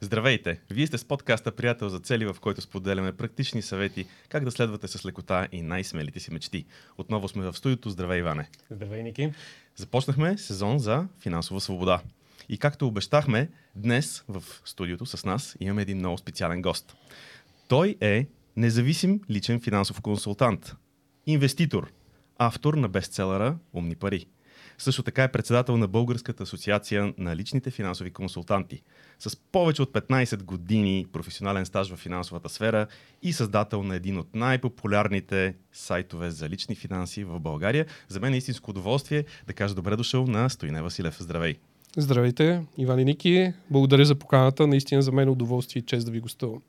Здравейте! Вие сте с подкаста Приятел за цели, в който споделяме практични съвети как да следвате с лекота и най-смелите си мечти. Отново сме в студиото. Здравей, Иване! Здравей, Ники! Започнахме сезон за финансова свобода. И както обещахме, днес в студиото с нас имаме един много специален гост. Той е независим личен финансов консултант, инвеститор, автор на бестселъра Умни пари. Също така е председател на Българската асоциация на личните финансови консултанти. С повече от 15 години професионален стаж в финансовата сфера и създател на един от най-популярните сайтове за лични финанси в България. За мен е истинско удоволствие да кажа добре дошъл на Стоине Василев. Здравей! Здравейте, Иван и Ники. Благодаря за поканата. Наистина за мен е удоволствие и чест да ви гостувам.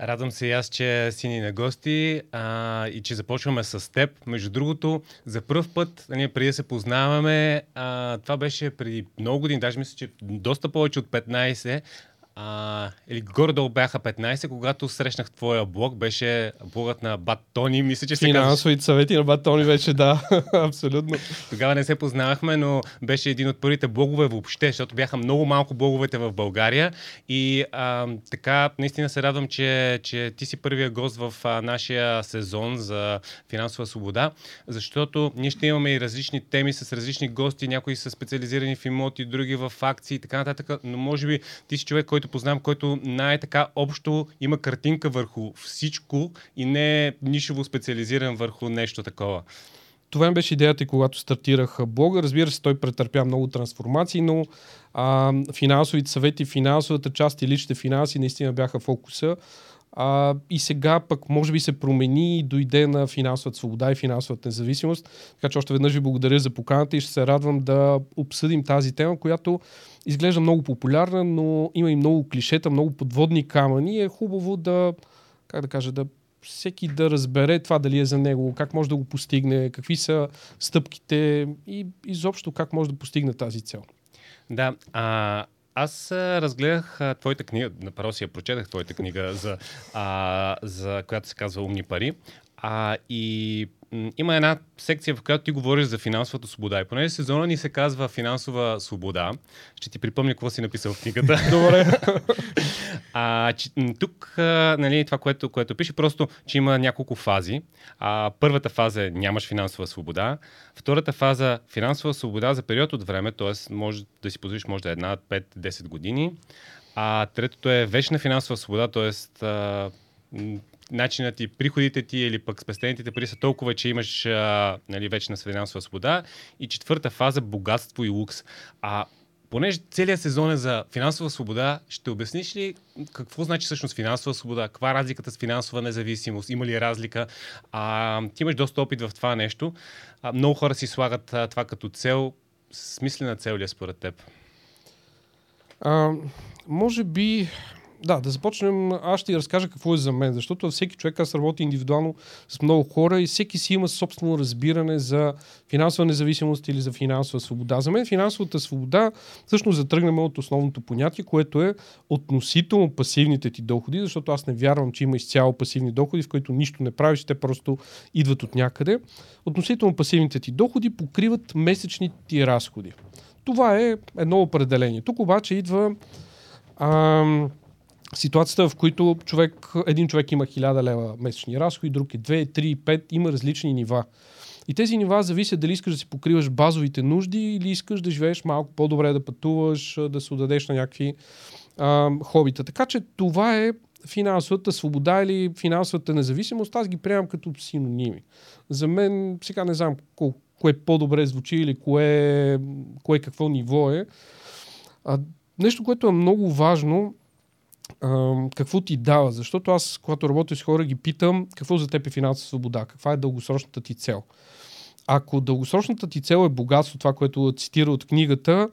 Радвам се и аз, че си ни на гости а, и че започваме с теб. Между другото, за първ път, ние преди да се познаваме, а, това беше преди много години, даже мисля, че доста повече от 15, а, или горе-долу бяха 15, когато срещнах твоя блог, беше блогът на Батони, мисля, че се Финансовите съвети на Батони вече, да, абсолютно. Тогава не се познавахме, но беше един от първите блогове въобще, защото бяха много малко блоговете в България и а, така наистина се радвам, че, че ти си първия гост в а, нашия сезон за финансова свобода, защото ние ще имаме и различни теми с различни гости, някои са специализирани в имоти, други в акции и така нататък, но може би ти си човек, който който познавам, който най-така общо има картинка върху всичко и не е нишово специализиран върху нещо такова. Това ми беше идеята и когато стартирах блога. Разбира се, той претърпя много трансформации, но а, финансовите съвети, финансовата част и личните финанси наистина бяха фокуса. А, и сега пък може би се промени и дойде на финансовата свобода и финансовата независимост. Така че още веднъж ви благодаря за поканата и ще се радвам да обсъдим тази тема, която изглежда много популярна, но има и много клишета, много подводни камъни и е хубаво да, как да кажа, да всеки да разбере това дали е за него, как може да го постигне, какви са стъпките и изобщо как може да постигне тази цел. Да, а, аз разгледах а, твоята книга, направо си я прочетах твоята книга, за, а, за която се казва Умни пари. А, и има една секция, в която ти говориш за финансовата свобода. И понеже сезона ни се казва финансова свобода, ще ти припомня какво си написал в книгата. Добре. а, че, тук, а, нали, това, което, което пише, просто, че има няколко фази. А, първата фаза е нямаш финансова свобода. Втората фаза финансова свобода за период от време, т.е. може да си позволиш може да е една, 5-10 години. А третото е вечна финансова свобода, т.е начинът и приходите ти или пък спестените пари са толкова, че имаш а, нали, вече на финансова свобода. И четвърта фаза богатство и лукс. А понеже целият сезон е за финансова свобода, ще обясниш ли какво значи всъщност финансова свобода? Каква е разликата с финансова независимост? Има ли разлика? А, ти имаш доста опит в това нещо. А, много хора си слагат а, това като цел. Смислена цел ли е според теб? А, може би да, да започнем. Аз ще ти разкажа какво е за мен, защото всеки човек, аз работя индивидуално с много хора и всеки си има собствено разбиране за финансова независимост или за финансова свобода. За мен финансовата свобода всъщност затръгнем от основното понятие, което е относително пасивните ти доходи, защото аз не вярвам, че има изцяло пасивни доходи, в които нищо не правиш, те просто идват от някъде. Относително пасивните ти доходи покриват месечните ти разходи. Това е едно определение. Тук обаче идва ам, ситуацията, в които човек, един човек има 1000 лева месечни разходи, друг е 2, 3, 5, има различни нива. И тези нива зависят дали искаш да си покриваш базовите нужди или искаш да живееш малко по-добре, да пътуваш, да се отдадеш на някакви а, хобита. Така че това е финансовата свобода или финансовата независимост. Аз ги приемам като синоними. За мен, сега не знам кое, кое по-добре звучи или кое, кое какво ниво е. А, нещо, което е много важно какво ти дава. Защото аз, когато работя с хора, ги питам какво за теб е финансова свобода, каква е дългосрочната ти цел. Ако дългосрочната ти цел е богатство, това, което цитира от книгата,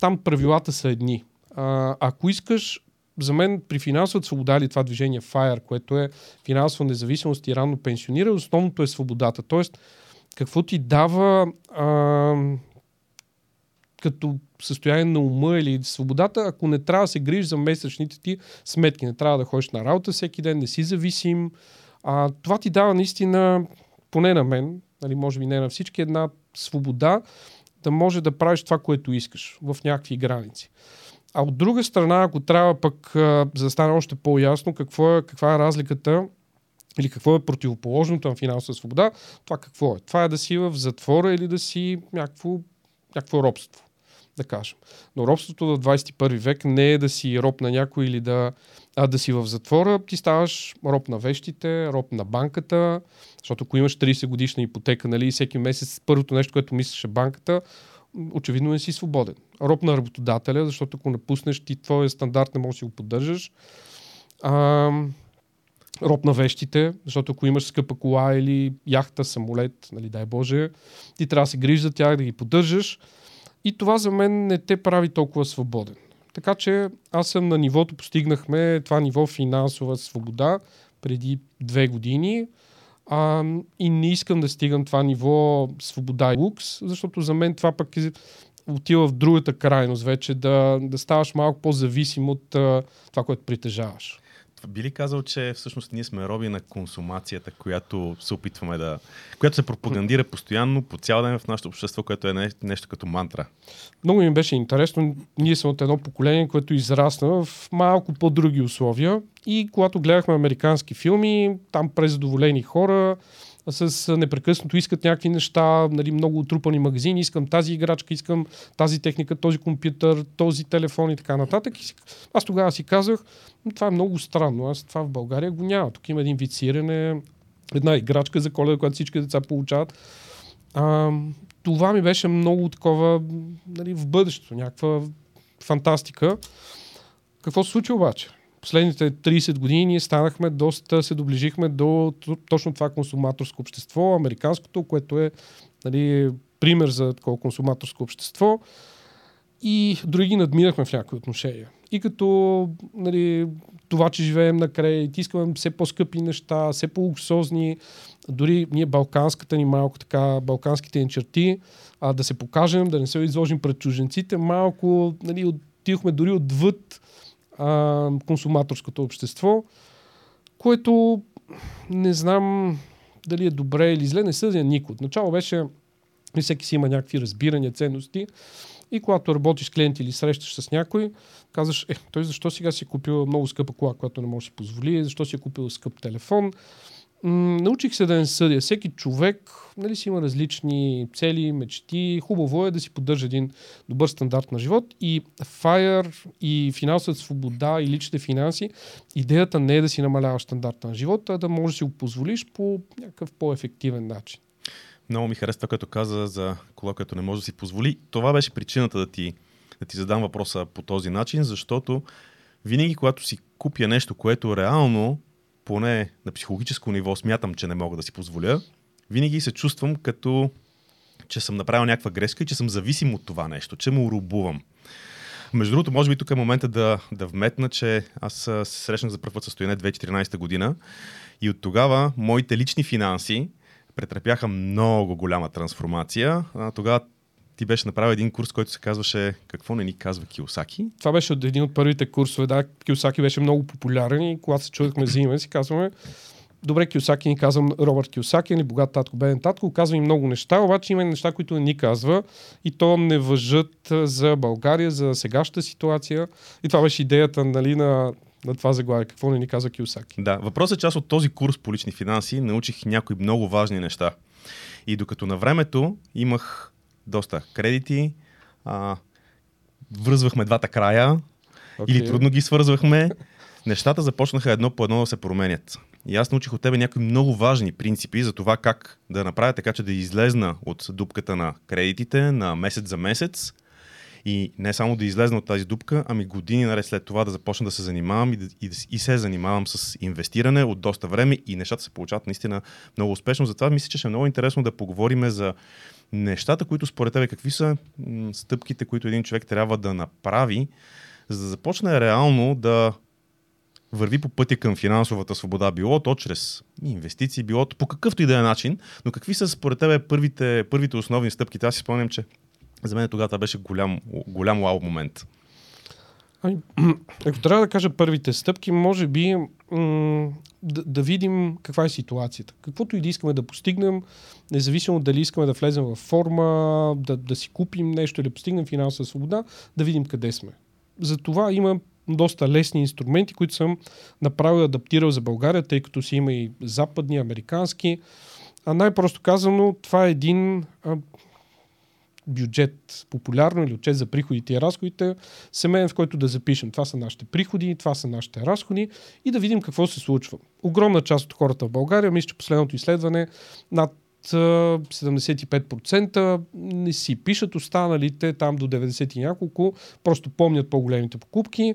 там правилата са едни. А, ако искаш, за мен при финансовата свобода или това движение FIRE, което е финансова независимост и ранно пенсионира, основното е свободата. Тоест, какво ти дава а, като състояние на ума или свободата, ако не трябва да се грижиш за месечните ти сметки. Не трябва да ходиш на работа всеки ден, не си зависим. А, това ти дава наистина, поне на мен, нали, може би не на всички, една свобода да може да правиш това, което искаш в някакви граници. А от друга страна, ако трябва пък, а, за да стане още по-ясно, какво е, каква е разликата или какво е противоположното на финансова свобода, това какво е? Това е да си в затвора или да си някакво, някакво робство, да кажем. Но робството в 21 век не е да си роб на някой или да, а да си в затвора, ти ставаш роб на вещите, роб на банката, защото ако имаш 30 годишна ипотека, нали, всеки месец първото нещо, което мислиш е банката, очевидно не си свободен. Роб на работодателя, защото ако напуснеш, ти твоя стандарт не можеш да си го поддържаш. А, роб на вещите, защото ако имаш скъпа кола или яхта, самолет, нали, дай Боже, ти трябва да се грижиш за тях, да ги поддържаш. И това за мен не те прави толкова свободен. Така че аз съм на нивото, постигнахме това ниво финансова свобода преди две години а, и не искам да стигам това ниво свобода и лукс, защото за мен това пък е, отива в другата крайност вече, да, да ставаш малко по-зависим от а, това, което притежаваш. Би ли казал, че всъщност ние сме роби на консумацията, която се опитваме да... която се пропагандира постоянно по цял ден в нашето общество, което е нещо като мантра? Много ми беше интересно. Ние сме от едно поколение, което израсна в малко по-други условия и когато гледахме американски филми, там презадоволени хора, с непрекъснато искат някакви неща, нали, много отрупани магазини, искам тази играчка, искам тази техника, този компютър, този телефон и така нататък. И аз тогава си казах, това е много странно, аз това в България го няма. Тук има един вид една играчка за коледа, която всички деца получават. А, това ми беше много такова нали, в бъдещето, някаква фантастика. Какво се случи обаче? Последните 30 години ние станахме доста, се доближихме до точно това консуматорско общество, американското, което е нали, пример за такова консуматорско общество. И дори ги надминахме в някои отношения. И като нали, това, че живеем на кредит, искаме все по-скъпи неща, все по-луксозни, дори ние балканската ни малко така, балканските ни черти, а, да се покажем, да не се изложим пред чуженците, малко нали, отидохме дори отвъд а, консуматорското общество, което не знам дали е добре или зле, не съдя никой. Отначало беше, всеки си има някакви разбирания, ценности. И когато работиш с клиент или срещаш с някой, казваш, е, той защо сега си е купил много скъпа кола, която не може да си позволи, защо си е купил скъп телефон, научих се да не съдя. Всеки човек нали, си има различни цели, мечти. Хубаво е да си поддържа един добър стандарт на живот. И FIRE и финансовата свобода и личните финанси, идеята не е да си намаляваш стандарта на живота, а да можеш да си го позволиш по някакъв по-ефективен начин. Много ми харесва като каза за кола, която не може да си позволи. Това беше причината да ти, да ти задам въпроса по този начин, защото винаги, когато си купя нещо, което реално поне на психологическо ниво смятам, че не мога да си позволя, винаги се чувствам като, че съм направил някаква грешка и че съм зависим от това нещо, че му рубувам. Между другото, може би тук е момента да, да вметна, че аз се срещнах за първ път състояние 2014 година и от тогава моите лични финанси претърпяха много голяма трансформация. Тогава ти беше направил един курс, който се казваше Какво не ни казва Киосаки. Това беше от един от първите курсове. Да, Киосаки беше много популярен и когато се чудихме за име, си казваме Добре, Киосаки ни казвам Робърт Киосаки, ни богат татко, беден татко, казва и много неща, обаче има неща, които не ни казва и то не въжат за България, за сегашната ситуация. И това беше идеята нали, на, на това заглавие. Какво не ни казва Киосаки? Да, въпросът е част от този курс по лични финанси. Научих някои много важни неща. И докато на времето имах доста кредити, а, връзвахме двата края okay. или трудно ги свързвахме. Нещата започнаха едно по едно да се променят. И аз научих от тебе някои много важни принципи за това как да направя така, че да излезна от дупката на кредитите на месец за месец и не само да излезна от тази дупка, ами години наред след това да започна да се занимавам и, да, и, и се занимавам с инвестиране от доста време и нещата се получават наистина много успешно. Затова мисля, че ще е много интересно да поговорим за нещата, които според тебе какви са стъпките, които един човек трябва да направи, за да започне реално да върви по пътя към финансовата свобода, било то чрез инвестиции, било то по какъвто и да е начин, но какви са според тебе първите, първите основни стъпки? Аз си спомням, че за мен тогава беше голям, голям вау момент. Ами, ако трябва да кажа първите стъпки, може би м- да, да видим каква е ситуацията. Каквото и да искаме да постигнем, независимо дали искаме да влезем в форма, да, да си купим нещо или да постигнем финансова свобода, да видим къде сме. за това има доста лесни инструменти, които съм направил и адаптирал за България, тъй като си има и западни, американски. А най-просто казано, това е един а, бюджет, популярно или отчет за приходите и разходите, семейен, в който да запишем това са нашите приходи, това са нашите разходи и да видим какво се случва. Огромна част от хората в България, мисля, че последното изследване над 75% не си пишат, останалите там до 90 и няколко, просто помнят по-големите покупки.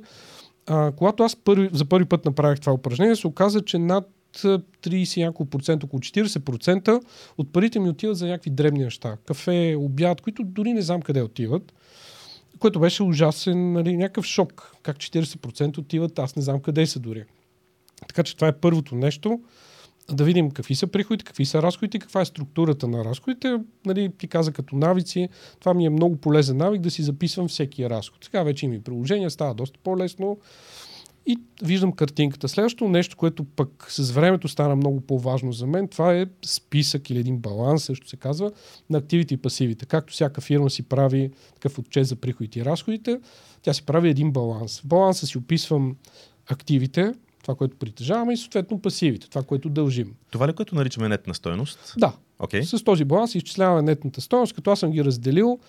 А, когато аз първи, за първи път направих това упражнение, се оказа, че над 30 няколко процента, около 40% от парите ми отиват за някакви дребни неща. Кафе, обяд, които дори не знам къде отиват. Което беше ужасен, нали, някакъв шок. Как 40% отиват, аз не знам къде са дори. Така че това е първото нещо да видим какви са приходите, какви са разходите, каква е структурата на разходите. Нали, ти каза като навици, това ми е много полезен навик да си записвам всеки разход. Сега вече има и приложения, става доста по-лесно и виждам картинката. Следващото нещо, което пък с времето стана много по-важно за мен, това е списък или един баланс, също се казва, на активите и пасивите. Както всяка фирма си прави такъв отчет за приходите и разходите, тя си прави един баланс. В баланса си описвам активите, това, което притежаваме и съответно пасивите, това, което дължим. Това ли, което наричаме нетна стоеност? Да. Okay. С този баланс изчисляваме нетната стоеност, като аз съм ги разделил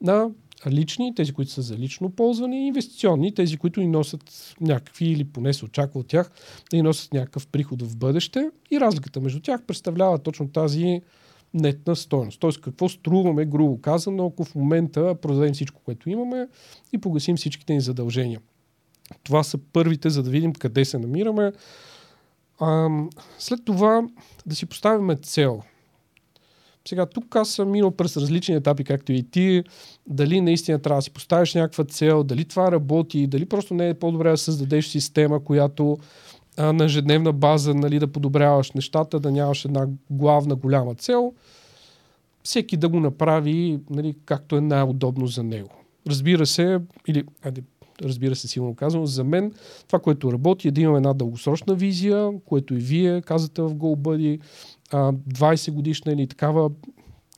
на лични, тези, които са за лично ползване, и инвестиционни, тези, които ни носят някакви или поне се очаква от тях да ни носят някакъв приход в бъдеще. И разликата между тях представлява точно тази нетна стоеност. Тоест какво струваме, грубо казано, ако в момента продадем всичко, което имаме и погасим всичките ни задължения. Това са първите, за да видим къде се намираме. А, след това да си поставяме цел. Сега, тук аз съм минал през различни етапи, както и ти. Дали наистина трябва да си поставиш някаква цел, дали това работи, дали просто не е по-добре да създадеш система, която а, на ежедневна база нали, да подобряваш нещата, да нямаш една главна голяма цел. Всеки да го направи нали, както е най-удобно за него. Разбира се, или айде, разбира се, силно казвам, за мен това, което работи е да имаме една дългосрочна визия, което и вие казвате в GoBuddy, 20 годишна или такава.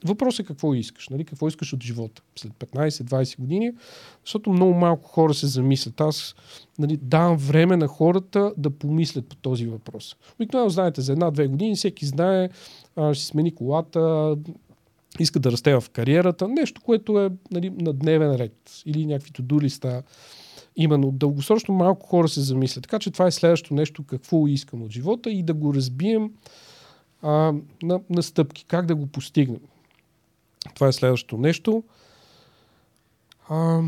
Въпросът е какво искаш, нали? какво искаш от живота след 15-20 години, защото много малко хора се замислят. Аз нали, давам време на хората да помислят по този въпрос. Обикновено знаете, за една-две години всеки знае, а, ще смени колата, иска да расте в кариерата, нещо, което е нали, на дневен ред или някакви to листа. Именно дългосрочно малко хора се замислят. Така че това е следващото нещо, какво искам от живота и да го разбием а, на, на стъпки, как да го постигнем. Това е следващото нещо. А,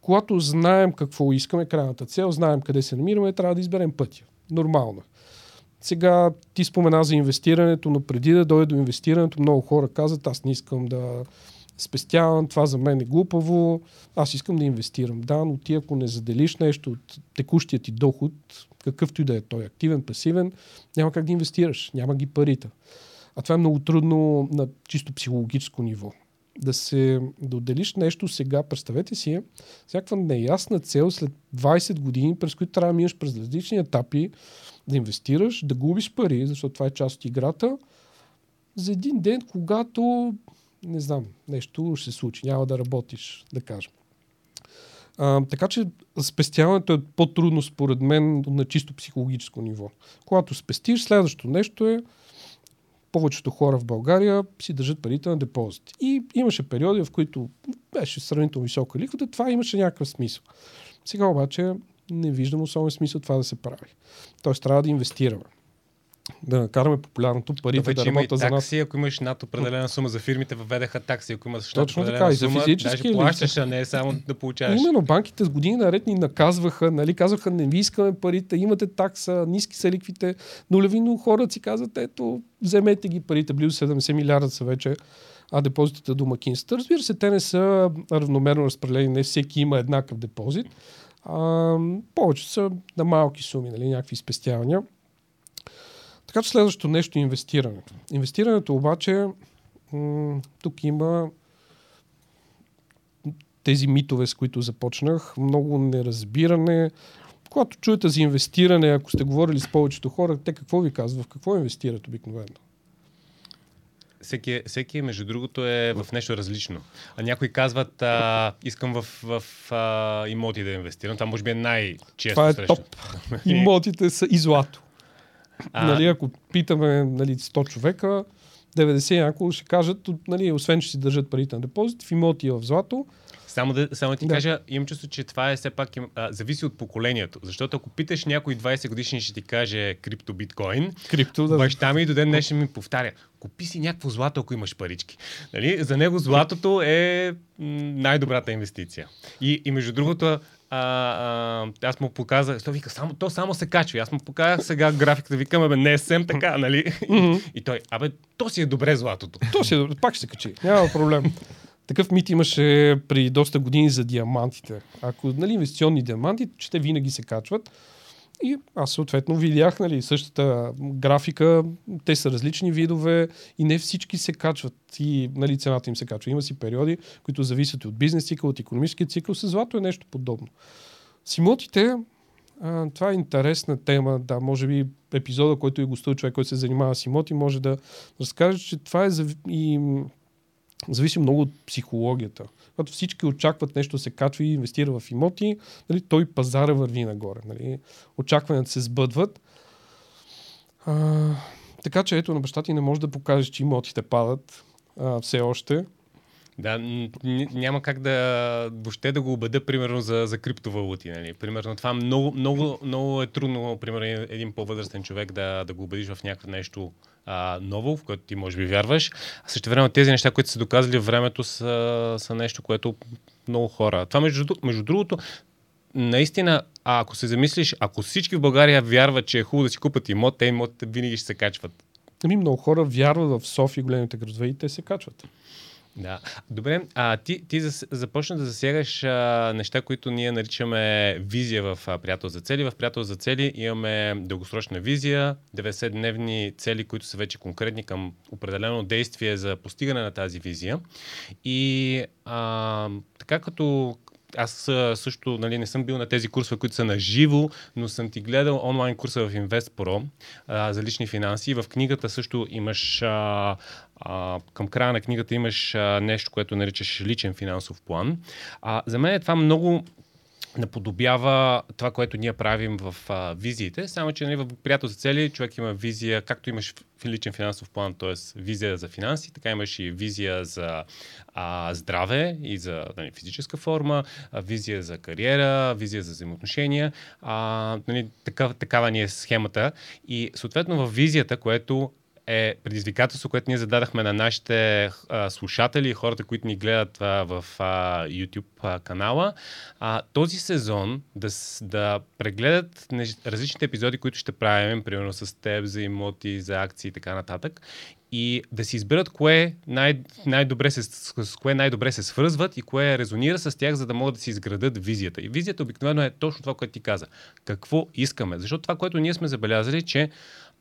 когато знаем какво искаме, крайната цел, знаем къде се намираме, трябва да изберем пътя. Нормално. Сега ти спомена за инвестирането, но преди да дойде до инвестирането, много хора казват, аз не искам да спестявам, това за мен е глупаво, аз искам да инвестирам. Да, но ти ако не заделиш нещо от текущия ти доход, какъвто и да е той, активен, пасивен, няма как да инвестираш, няма ги парите. А това е много трудно на чисто психологическо ниво. Да се да отделиш нещо сега, представете си, всякаква неясна цел след 20 години, през които трябва да минеш през различни етапи, да инвестираш, да губиш пари, защото това е част от играта, за един ден, когато, не знам, нещо ще се случи, няма да работиш, да кажем. А, така че спестяването е по-трудно според мен на чисто психологическо ниво. Когато спестиш, следващото нещо е повечето хора в България си държат парите на депозит. И имаше периоди, в които беше сравнително висока лихвата, това имаше някакъв смисъл. Сега обаче не виждам особен смисъл това да се прави. Тоест трябва да инвестираме да накараме популярното парите вече да има и работят за нас. такси, ако имаш над определена сума за фирмите, въведаха такси, ако имаш над Точно така, и за сума, физически даже плащаш, а не е само да получаваш. Именно банките с години наред ни наказваха, нали, казваха не ви искаме парите, имате такса, ниски са ликвите, нулеви, но хората си казват ето, вземете ги парите, близо 70 милиарда са вече а депозитите домакинствата. Разбира се, те не са равномерно разпределени, не всеки има еднакъв депозит. А, повече са на малки суми, нали, някакви спестявания. Така че следващото нещо е инвестирането. Инвестирането обаче, м- тук има тези митове, с които започнах, много неразбиране. Когато чуете за инвестиране, ако сте говорили с повечето хора, те какво ви казват? В какво инвестират обикновено? всеки, всеки, между другото, е в нещо различно. А някои казват, а, искам в, в а, имоти да инвестирам. Това може би е най-често Това е срещу. топ. Имотите са и злато. А- Нали, ако питаме нали, 100 човека, 90 няколко ще кажат, нали, освен че си държат парите на депозит, в имоти и в злато, Само да, само да ти Да. кажа, имам чувство, че това е все пак им- а, зависи от поколението. Защото ако питаш някой 20 годишни, ще ти каже крипто биткоин, крипто да... Баща ми до ден днешен ми повтаря, купи си някакво злато, ако имаш парички. Нали? За него златото е най-добрата инвестиция. И, и между другото, а, а, аз му показах, той вика, само, то само се качва. И Аз му показах сега графиката, викам, бе, не е съвсем така, нали? и той, абе, то си е добре златото. То си е добре, пак ще се качи, няма проблем. Такъв мит имаше при доста години за диамантите. Ако нали, инвестиционни диаманти, че те винаги се качват. И аз съответно видях нали, същата графика, те са различни видове и не всички се качват и нали, цената им се качва. Има си периоди, които зависят от бизнес цикъл, от економически цикъл. С злато е нещо подобно. С имотите, а, това е интересна тема. Да, може би епизода, който е гостува човек, който се занимава с имоти, може да разкаже, че това е и зависи много от психологията. Когато всички очакват нещо да се качва и инвестира в имоти, нали, той пазара върви нагоре. Нали. Очакванията се сбъдват. А, така че ето на баща ти не може да покажеш, че имотите падат а, все още. Да, няма как да въобще да го убеда, примерно, за, за криптовалути. Нали? Примерно, това много, много, много е трудно, примерно, един- един по-възрастен човек да, да го убедиш в някакво нещо а, ново, в което ти може би вярваш. А също време тези неща, които са доказали в времето, са, са нещо, което много хора. Това, между, между другото, наистина, а ако се замислиш, ако всички в България вярват, че е хубаво да си купат имот, те имотите винаги ще се качват. Ами много хора вярват в София, големите градове и те се качват. Да. Добре, а ти, ти започна да засягаш а, неща, които ние наричаме визия в а, Приятел за цели. В Приятел за цели имаме дългосрочна визия, 90-дневни цели, които са вече конкретни към определено действие за постигане на тази визия. И а, така като аз също нали, не съм бил на тези курсове, които са на живо, но съм ти гледал онлайн курса в InvestPro а, за лични финанси. В книгата също имаш а, а, към края на книгата имаш а, нещо, което наричаш личен финансов план. А, за мен е това много наподобява това, което ние правим в а, визиите, само че нали, в приятел за цели човек има визия, както имаш личен финансов план, т.е. визия за финанси, така имаш и визия за а, здраве и за нали, физическа форма, а, визия за кариера, визия за взаимоотношения. А, нали, такава, такава ни е схемата. И съответно в визията, което е предизвикателство, което ние зададахме на нашите а, слушатели и хората, които ни гледат а, в а, YouTube а, канала. А, този сезон да, да прегледат нещ... различните епизоди, които ще правим, примерно с теб, за имоти, за акции и така нататък. И да си изберат кое най- най-добре се, с кое най-добре се свързват и кое резонира с тях, за да могат да си изградат визията. И визията обикновено е точно това, което ти каза. Какво искаме? Защото това, което ние сме забелязали, че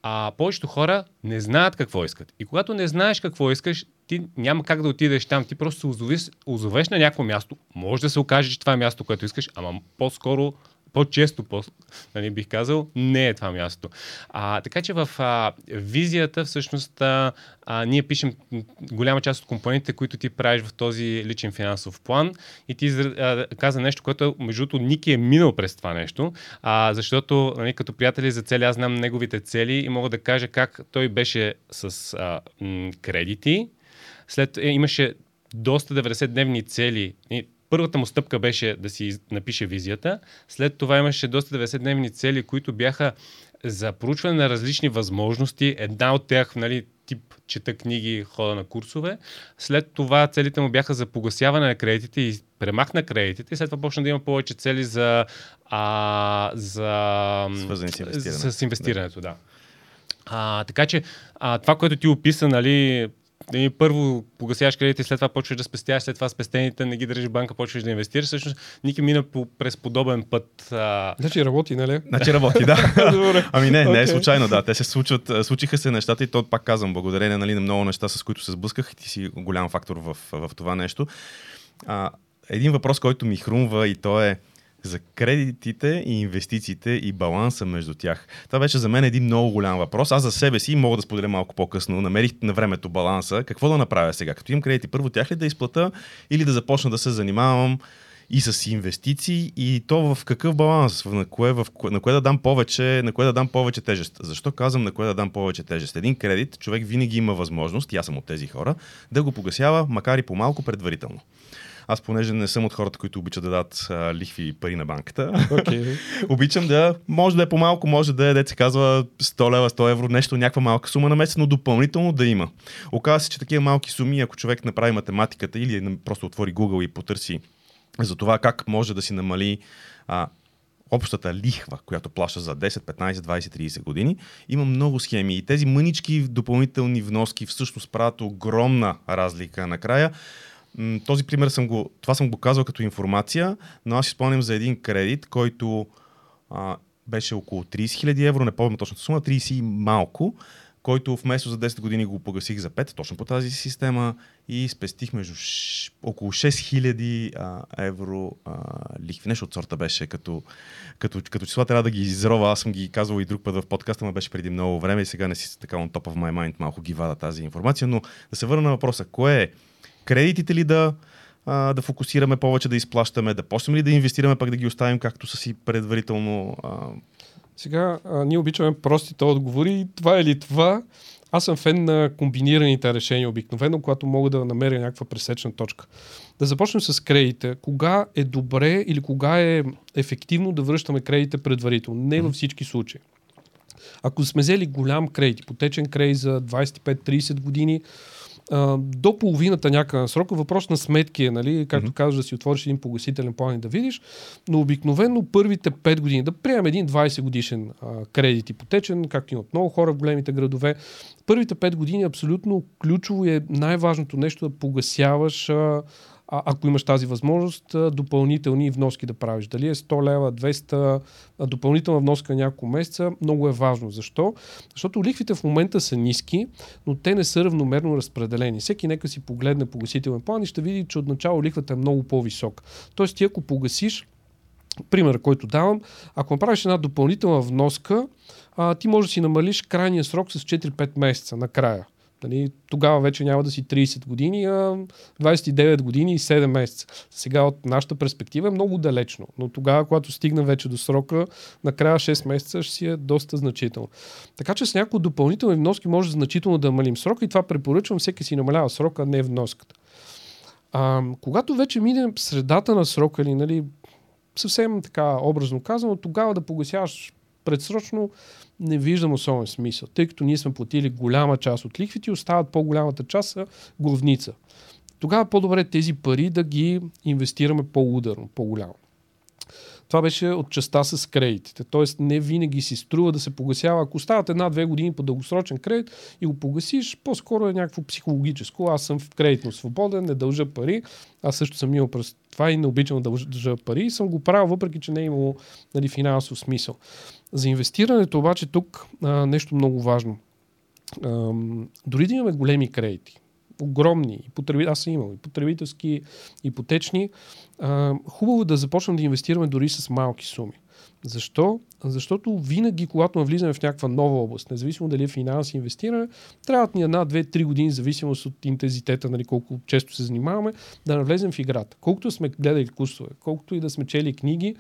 а повечето хора не знаят какво искат. И когато не знаеш какво искаш, ти няма как да отидеш там. Ти просто се озовеш, озовеш на някакво място. Може да се окаже, че това е място, което искаш, ама по-скоро по-често, по, нали, бих казал, не е това място. А, така че в а, визията всъщност а, а, ние пишем голяма част от компонентите, които ти правиш в този личен финансов план и ти а, каза нещо, което между другото Ники е минал през това нещо, а, защото нали, като приятели за цели аз знам неговите цели и мога да кажа как той беше с а, м, кредити, след е, имаше доста 90-дневни цели. Първата му стъпка беше да си напише визията. След това имаше доста 90-дневни цели, които бяха за проучване на различни възможности. Една от тях, нали, тип чета книги, хода на курсове. След това целите му бяха за погасяване на кредитите и премахна кредитите. След това почна да има повече цели за... А, за Свързани с инвестирането. С инвестирането, да. А, така че а, това, което ти описа, нали, нали, първо погасяваш кредити, след това почваш да спестяваш, след това спестените не ги държиш банка, почваш да инвестираш. Всъщност, Ники мина по, през подобен път. А, Значи работи, нали? Значи работи, да. Ами не, не е случайно, да. Те се случват, случиха се нещата и то пак казвам, благодарение нали, на много неща, с които се сблъсках и ти си голям фактор в, в това нещо. А, един въпрос, който ми хрумва и то е за кредитите и инвестициите и баланса между тях. Това беше за мен един много голям въпрос. Аз за себе си мога да споделя малко по-късно. Намерих на времето баланса. Какво да направя сега? Като имам кредити, първо тях ли да изплата или да започна да се занимавам и с инвестиции и то в какъв баланс, на кое, в, на кое да дам повече, на кое да дам повече тежест. Защо казвам на кое да дам повече тежест? Един кредит, човек винаги има възможност, и аз съм от тези хора, да го погасява, макар и по-малко предварително. Аз, понеже не съм от хората, които обичат да дадат а, лихви пари на банката, Okay. обичам да, може да е по-малко, може да е, деца казва 100 лева, 100 евро, нещо, някаква малка сума на месец, но допълнително да има. Оказва се, че такива малки суми, ако човек направи математиката или просто отвори Google и потърси за това как може да си намали а, общата лихва, която плаща за 10, 15, 20, 30 години, има много схеми и тези мънички допълнителни вноски всъщност правят огромна разлика накрая. Този пример съм го, това съм го казал като информация, но аз спомням за един кредит, който а, беше около 30 000 евро, не помня точната сума, 30 и малко, който вместо за 10 години го погасих за 5, точно по тази система и спестих между ш... около 6000 а, евро а, лихви. Нещо от сорта беше, като, като, като числа трябва да ги изрова. Аз съм ги казвал и друг път в подкаста, но беше преди много време и сега не си така on top of my mind малко ги вада тази информация, но да се върна на въпроса. Кое е? Кредитите ли да, а, да фокусираме повече, да изплащаме, да почнем ли да инвестираме, пак да ги оставим както са си предварително а, сега, а, ние обичаме простите отговори. Това е ли това? Аз съм фен на комбинираните решения обикновено, когато мога да намеря някаква пресечна точка. Да започнем с кредите. Кога е добре или кога е ефективно да връщаме кредите предварително? Не във всички случаи. Ако сме взели голям кредит, ипотечен кредит за 25-30 години, до половината някакъв срок. Въпрос на сметки е, нали, както mm-hmm. казваш, да си отвориш един погасителен план и да видиш, но обикновено първите 5 години, да приемем един 20 годишен а, кредит ипотечен, както имат много хора в големите градове, първите 5 години абсолютно ключово е най-важното нещо да погасяваш а, а, ако имаш тази възможност, допълнителни вноски да правиш. Дали е 100 лева, 200, допълнителна вноска няколко месеца, много е важно. Защо? Защото лихвите в момента са ниски, но те не са равномерно разпределени. Всеки нека си погледне погасителен план и ще види, че отначало лихвата е много по-висока. Тоест ти ако погасиш, пример, който давам, ако направиш една допълнителна вноска, а, ти можеш да си намалиш крайния срок с 4-5 месеца накрая. Нали, тогава вече няма да си 30 години, а 29 години и 7 месеца. Сега от нашата перспектива е много далечно, но тогава, когато стигна вече до срока, накрая 6 месеца ще си е доста значително. Така че с някои допълнителни вноски може значително да намалим срока и това препоръчвам всеки си намалява срока, а не вноската. А, когато вече минем средата на срока или нали, съвсем така образно казано, тогава да погасяваш предсрочно не виждам особен смисъл, тъй като ние сме платили голяма част от лихвите остават по-голямата част са главница. Тогава по-добре тези пари да ги инвестираме по-ударно, по-голямо. Това беше от частта с кредитите. Тоест не винаги си струва да се погасява. Ако остават една-две години по дългосрочен кредит и го погасиш, по-скоро е някакво психологическо. Аз съм в кредитно свободен, не дължа пари. Аз също съм имал през това и не обичам да дължа пари и съм го правил, въпреки че не е имало нали, финансов смисъл. За инвестирането обаче тук а, нещо много важно. А, дори да имаме големи кредити, огромни, аз съм имал и потребителски, ипотечни, а, хубаво да започнем да инвестираме дори с малки суми. Защо? Защото винаги, когато навлизаме в някаква нова област, независимо дали е финанси, инвестиране, трябват ни една, две, три години, зависимост от интензитета, нали, колко често се занимаваме, да навлезем в играта. Колкото сме гледали курсове, колкото и да сме чели книги,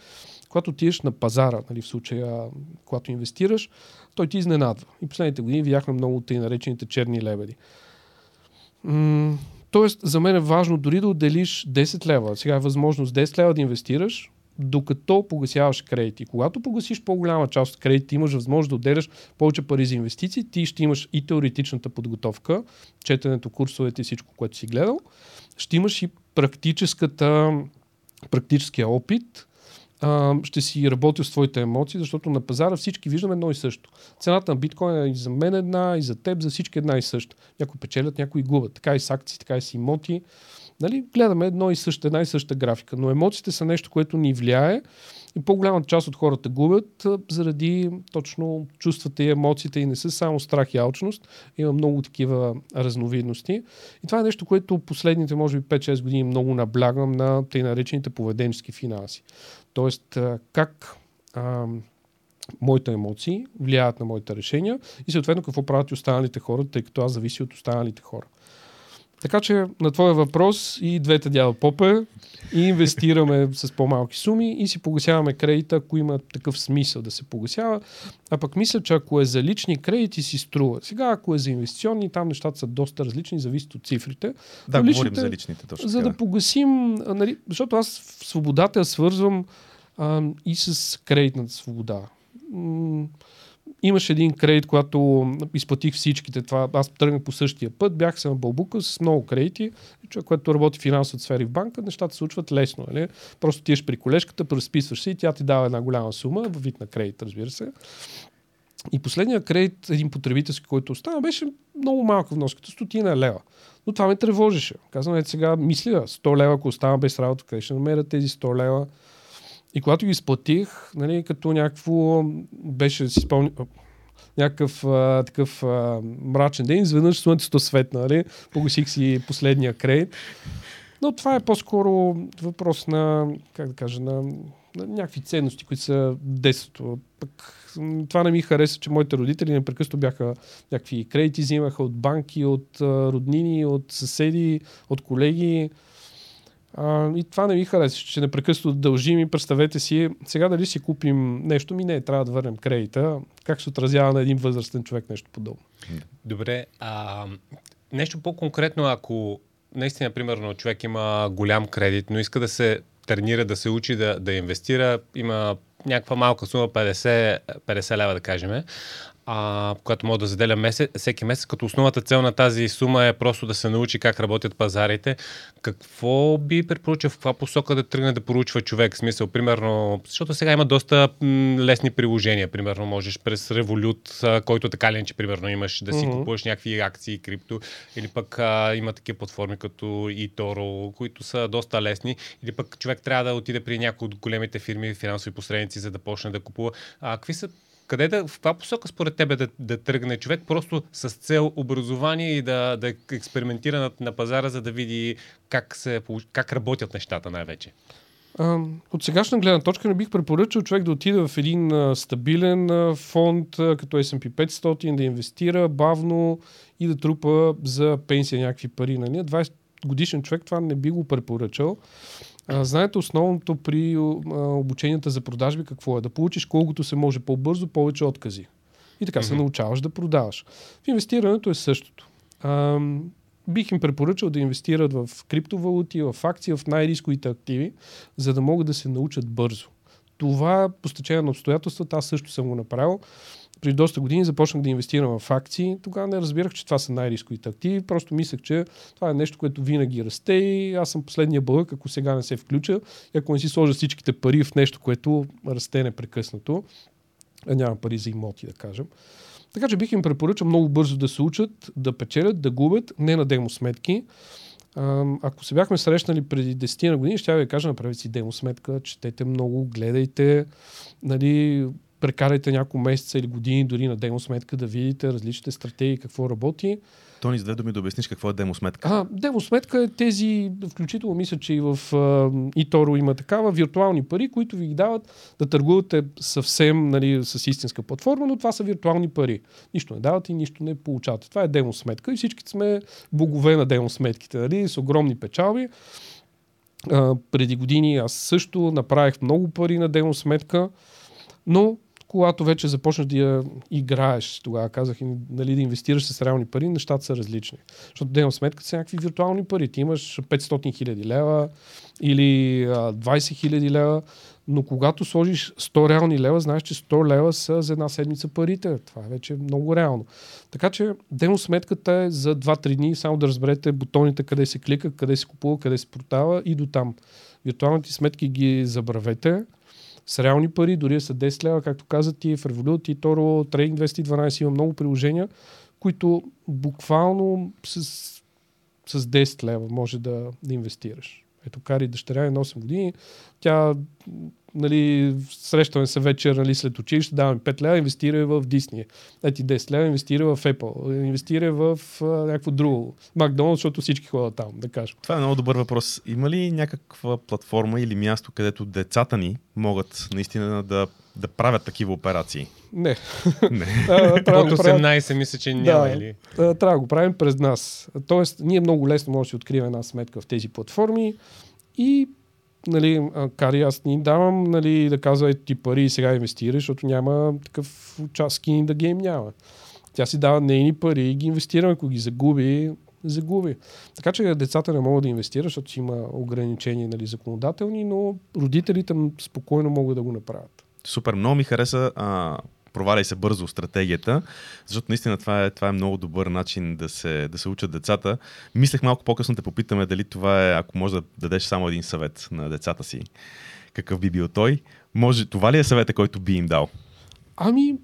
когато отидеш на пазара, нали, в случая, когато инвестираш, той ти изненадва. И последните години видяхме много от тъй наречените черни лебеди. М- тоест, за мен е важно дори да отделиш 10 лева. Сега е възможност 10 лева да инвестираш, докато погасяваш кредити. Когато погасиш по-голяма част от кредити, имаш възможност да отделяш повече пари за инвестиции, ти ще имаш и теоретичната подготовка, четенето, курсовете и всичко, което си гледал. Ще имаш и практическата, практическия опит, а, ще си работил с твоите емоции, защото на пазара всички виждаме едно и също. Цената на биткоин е и за мен една, и за теб, за всички една и също. Някои печелят, някои губят. Така и с акции, така и с имоти. Нали? Гледаме едно и също, една и съща графика, но емоциите са нещо, което ни влияе и по-голямата част от хората губят заради точно чувствата и емоциите и не са само страх и алчност. Има много такива разновидности. И това е нещо, което последните, може би, 5-6 години много наблягам на тъй наречените поведенчески финанси. Тоест, как а, моите емоции влияят на моите решения и съответно какво правят и останалите хора, тъй като аз зависи от останалите хора. Така че на твоя въпрос и двете дяла попе и инвестираме с по-малки суми и си погасяваме кредита, ако има такъв смисъл да се погасява. А пък мисля, че ако е за лични кредити си струва. Сега, ако е за инвестиционни, там нещата са доста различни, зависят от цифрите. Да, Но говорим за личните точно. За да погасим, нали, защото аз свободата я свързвам а, и с кредитната свобода имаше един кредит, когато изплатих всичките. Това, аз тръгнах по същия път, бях се на Бълбука с много кредити. Човек, който работи в финансовата сфери в банка, нещата се случват лесно. Нали? Просто тиеш при колежката, преразписваш се и тя ти дава една голяма сума, в вид на кредит, разбира се. И последния кредит, един потребителски, който остана, беше много малка вноската, стотина лева. Но това ме тревожеше. Казвам, ето сега мисля, 100 лева, ако остана без работа, къде ще намеря тези 100 лева? И когато ги изплатих, нали, като някакво беше, си спомня, някакъв а, такъв а, мрачен ден, изведнъж слънцето светна, нали? погасих си последния кредит. Но това е по-скоро въпрос на, как да кажа, на, на някакви ценности, които са детството. Пък това не ми хареса, че моите родители непрекъснато бяха някакви кредити, взимаха от банки, от роднини, от съседи, от колеги. А, и това не ми хареса, че непрекъснато дължим и представете си, сега дали си купим нещо, ми не, трябва да върнем кредита. Как се отразява на един възрастен човек нещо подобно? Добре, а, нещо по-конкретно, ако наистина, примерно, човек има голям кредит, но иска да се тренира, да се учи да, да инвестира, има някаква малка сума, 50, 50 лева да кажем, а, която може да заделя месец, всеки месец, като основната цел на тази сума е просто да се научи как работят пазарите. Какво би препоръчал в каква посока да тръгне да поручва човек? В смисъл, примерно, защото сега има доста м, лесни приложения. Примерно, можеш през Revolut, който така ли, че примерно имаш да си uh-huh. купуваш някакви акции, крипто, или пък а, има такива платформи като eToro, които са доста лесни, или пък човек трябва да отиде при някои от големите фирми, финансови посредници, за да почне да купува. А, какви са къде да, в каква посока според тебе да, да тръгне човек просто с цел образование и да, да експериментира на, на пазара, за да види как, се, как работят нещата най-вече? От сегашна гледна точка не бих препоръчал човек да отиде в един стабилен фонд, като S&P 500, да инвестира бавно и да трупа за пенсия някакви пари. Нали? 20 годишен човек това не би го препоръчал. А, знаете, основното при а, обученията за продажби какво е? Да получиш колкото се може по-бързо повече откази. И така mm-hmm. се научаваш да продаваш. В инвестирането е същото. А, бих им препоръчал да инвестират в криптовалути, в акции, в най-рисковите активи, за да могат да се научат бързо. Това по стечение на обстоятелствата аз също съм го направил преди доста години започнах да инвестирам в акции. Тогава не разбирах, че това са най-рисковите активи. Просто мислех, че това е нещо, което винаги расте и аз съм последния бълък, ако сега не се включа и ако не си сложа всичките пари в нещо, което расте непрекъснато, а няма пари за имоти, да кажем. Така че бих им препоръчал много бързо да се учат, да печелят, да губят, не на демо сметки. ако се бяхме срещнали преди 10 на години, ще ви кажа, направете си демо сметка, четете много, гледайте, нали, прекарайте няколко месеца или години дори на демосметка да видите различните стратегии, какво работи. Тони, за две думи да обясниш какво е демосметка. А, демосметка е тези, включително мисля, че и в eToro има такава, виртуални пари, които ви ги дават да търгувате съвсем нали, с истинска платформа, но това са виртуални пари. Нищо не давате и нищо не получавате. Това е демосметка и всички сме богове на демосметките, нали, с огромни печалби. Uh, преди години аз също направих много пари на демосметка, но когато вече започнеш да я играеш, тогава казах, нали, да инвестираш с реални пари, нещата са различни. Защото дневна сметка са някакви виртуални пари. Ти имаш 500 хиляди лева или а, 20 хиляди лева, но когато сложиш 100 реални лева, знаеш, че 100 лева са за една седмица парите. Това е вече много реално. Така че демо сметката е за 2-3 дни, само да разберете бутоните къде се клика, къде се купува, къде се продава и до там. Виртуалните сметки ги забравете с реални пари, дори са 10 лева, както казах и в Revolut и Toro, Trading 212 има много приложения, които буквално с, с 10 лева може да, да инвестираш. Ето кари дъщеря е на 8 години, тя нали, срещаме се вечер нали, след училище, даваме 5 лева, инвестира в Disney. Ети 10 лева, инвестира в Apple, инвестира в а, някакво друго. Макдоналд, защото всички ходят там, да кажем. Това е много добър въпрос. Има ли някаква платформа или място, където децата ни могат наистина да, да правят такива операции? Не. Не. От да го правят- 18 мисля, че няма Да. или... Трябва да го правим през нас. Тоест, ние много лесно може да си открием една сметка в тези платформи и нали, Кари, аз ни давам нали, да казва, ето ти пари и сега инвестираш, защото няма такъв участки in the game няма. Тя си дава нейни пари и ги инвестираме, ако ги загуби, загуби. Така че децата не могат да инвестират, защото има ограничения нали, законодателни, но родителите спокойно могат да го направят. Супер, много ми хареса а, проваляй се бързо стратегията, защото наистина това е, това е много добър начин да се, да се учат децата. Мислех малко по-късно те попитаме дали това е, ако може да дадеш само един съвет на децата си, какъв би бил той. Може, това ли е съвета, който би им дал? Ами,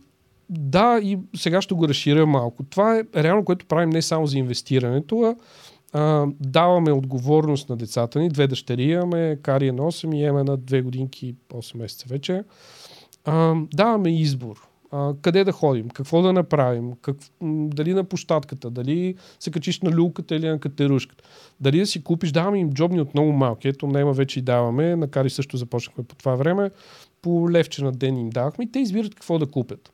да, и сега ще го разширя малко. Това е реално, което правим не само за инвестирането, а, а даваме отговорност на децата ни. Две дъщери имаме, Кари е на 8 и имаме на 2 годинки, 8 месеца вече. А, даваме избор. Къде да ходим, какво да направим, как, дали на площадката, дали се качиш на люлката или на катерушката. Дали да си купиш, даваме им джобни от много малки. Ето, Нема вече и даваме, на Кари също започнахме по това време. По левче на ден им давахме и те избират какво да купят.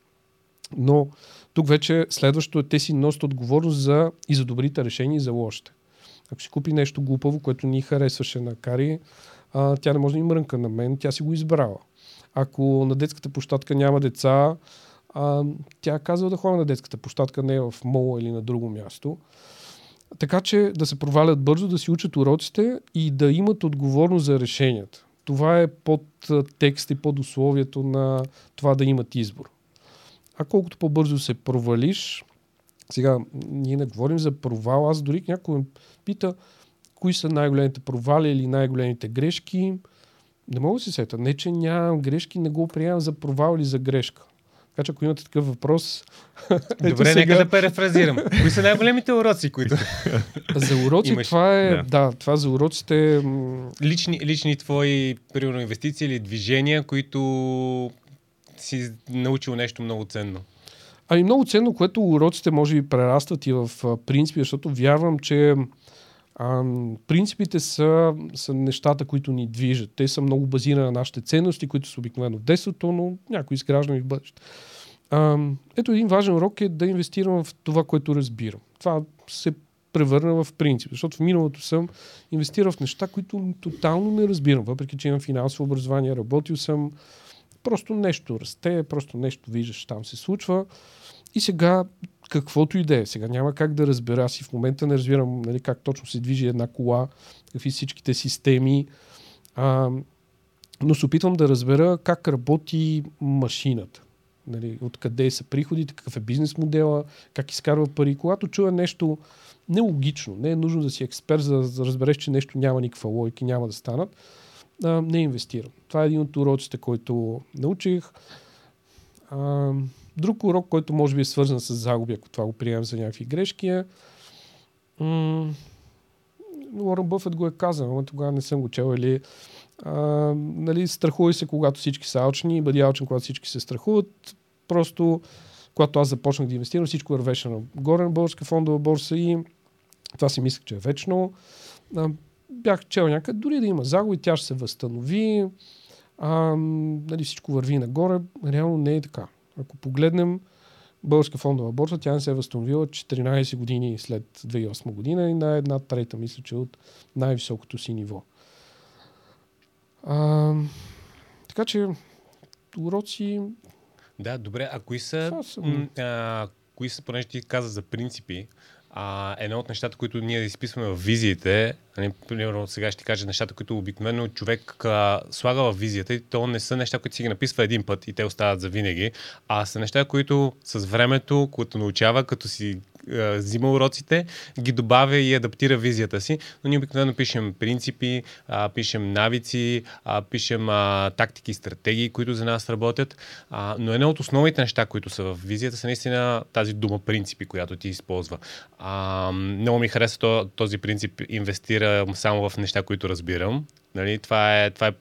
Но тук вече следващото е, те си носят отговорност за и за добрите решения и за лошите. Ако си купи нещо глупаво, което ни харесваше на Кари, а, тя не може да им мрънка на мен, тя си го избрала. Ако на детската площадка няма деца, а, тя казва да ходим на детската площадка, не в мола или на друго място. Така че да се провалят бързо, да си учат уроците и да имат отговорност за решенията. Това е под текст и под условието на това да имат избор. А колкото по-бързо се провалиш, сега ние не говорим за провал, аз дори някой ме пита кои са най-големите провали или най-големите грешки. Не мога да се сета. Не, че нямам грешки, не го приемам за провал или за грешка. Така че ако имате такъв въпрос, Добре, сега- нека да префразирам. Кои са най-големите уроци, които... за уроци Имаш- това е... да. Да. това за уроците... лични, лични твои, примерно, инвестиции или движения, които си научил нещо много ценно. Ами много ценно, което уроците може би прерастват и в принципи, защото вярвам, че а, принципите са, са нещата, които ни движат. Те са много базирани на нашите ценности, които са обикновено в детството, но някои изграждаме в бъдеще. А, ето един важен урок е да инвестирам в това, което разбирам. Това се превърна в принцип, защото в миналото съм инвестирал в неща, които тотално не разбирам, въпреки че имам финансово образование, работил съм, просто нещо расте, просто нещо виждаш, там се случва. И сега, каквото и да е, сега няма как да разбера, аз и в момента не разбирам нали, как точно се движи една кола, какви всичките системи, а, но се опитвам да разбера как работи машината. Нали, откъде са приходите, какъв е бизнес модела, как изкарва пари. Когато чуя нещо нелогично, не е нужно да си експерт, за да разбереш, че нещо няма никаква логика, няма да станат, а, не инвестирам. Това е един от уроците, който научих. А, друг урок, който може би е свързан с загуби, ако това го приемем за някакви грешки е м- Уорън Бъфет го е казал, но тогава не съм го чел или а, нали, страхувай се, когато всички са алчни, бъди алчен, когато всички се страхуват. Просто, когато аз започнах да инвестирам, всичко вървеше на горе на българска фондова борса и това си мислех, че е вечно. А, бях чел някъде, дори да има загуби, тя ще се възстанови. А, нали, всичко върви нагоре. Реално не е така. Ако погледнем Българска фондова борса, тя не се е възстановила 14 години след 2008 година и на една трета, мисля, че от най-високото си ниво. А, така че уроци... Да, добре. А кои са, са- а, кои са, понеже ти каза за принципи, а, едно от нещата, които ние изписваме в визиите, нали, примерно сега ще ти кажа нещата, които обикновено човек а, слага в визията и то не са неща, които си ги написва един път и те остават за винаги, а са неща, които с времето, които научава, като си а, взима уроците, ги добавя и адаптира визията си. Но ние обикновено пишем принципи, а, пишем навици, а, пишем а, тактики стратегии, които за нас работят. А, но едно от основните неща, които са в визията, са наистина тази дума принципи, която ти използва. А, много ми хареса този принцип инвестира само в неща, които разбирам. Нали, това е, това е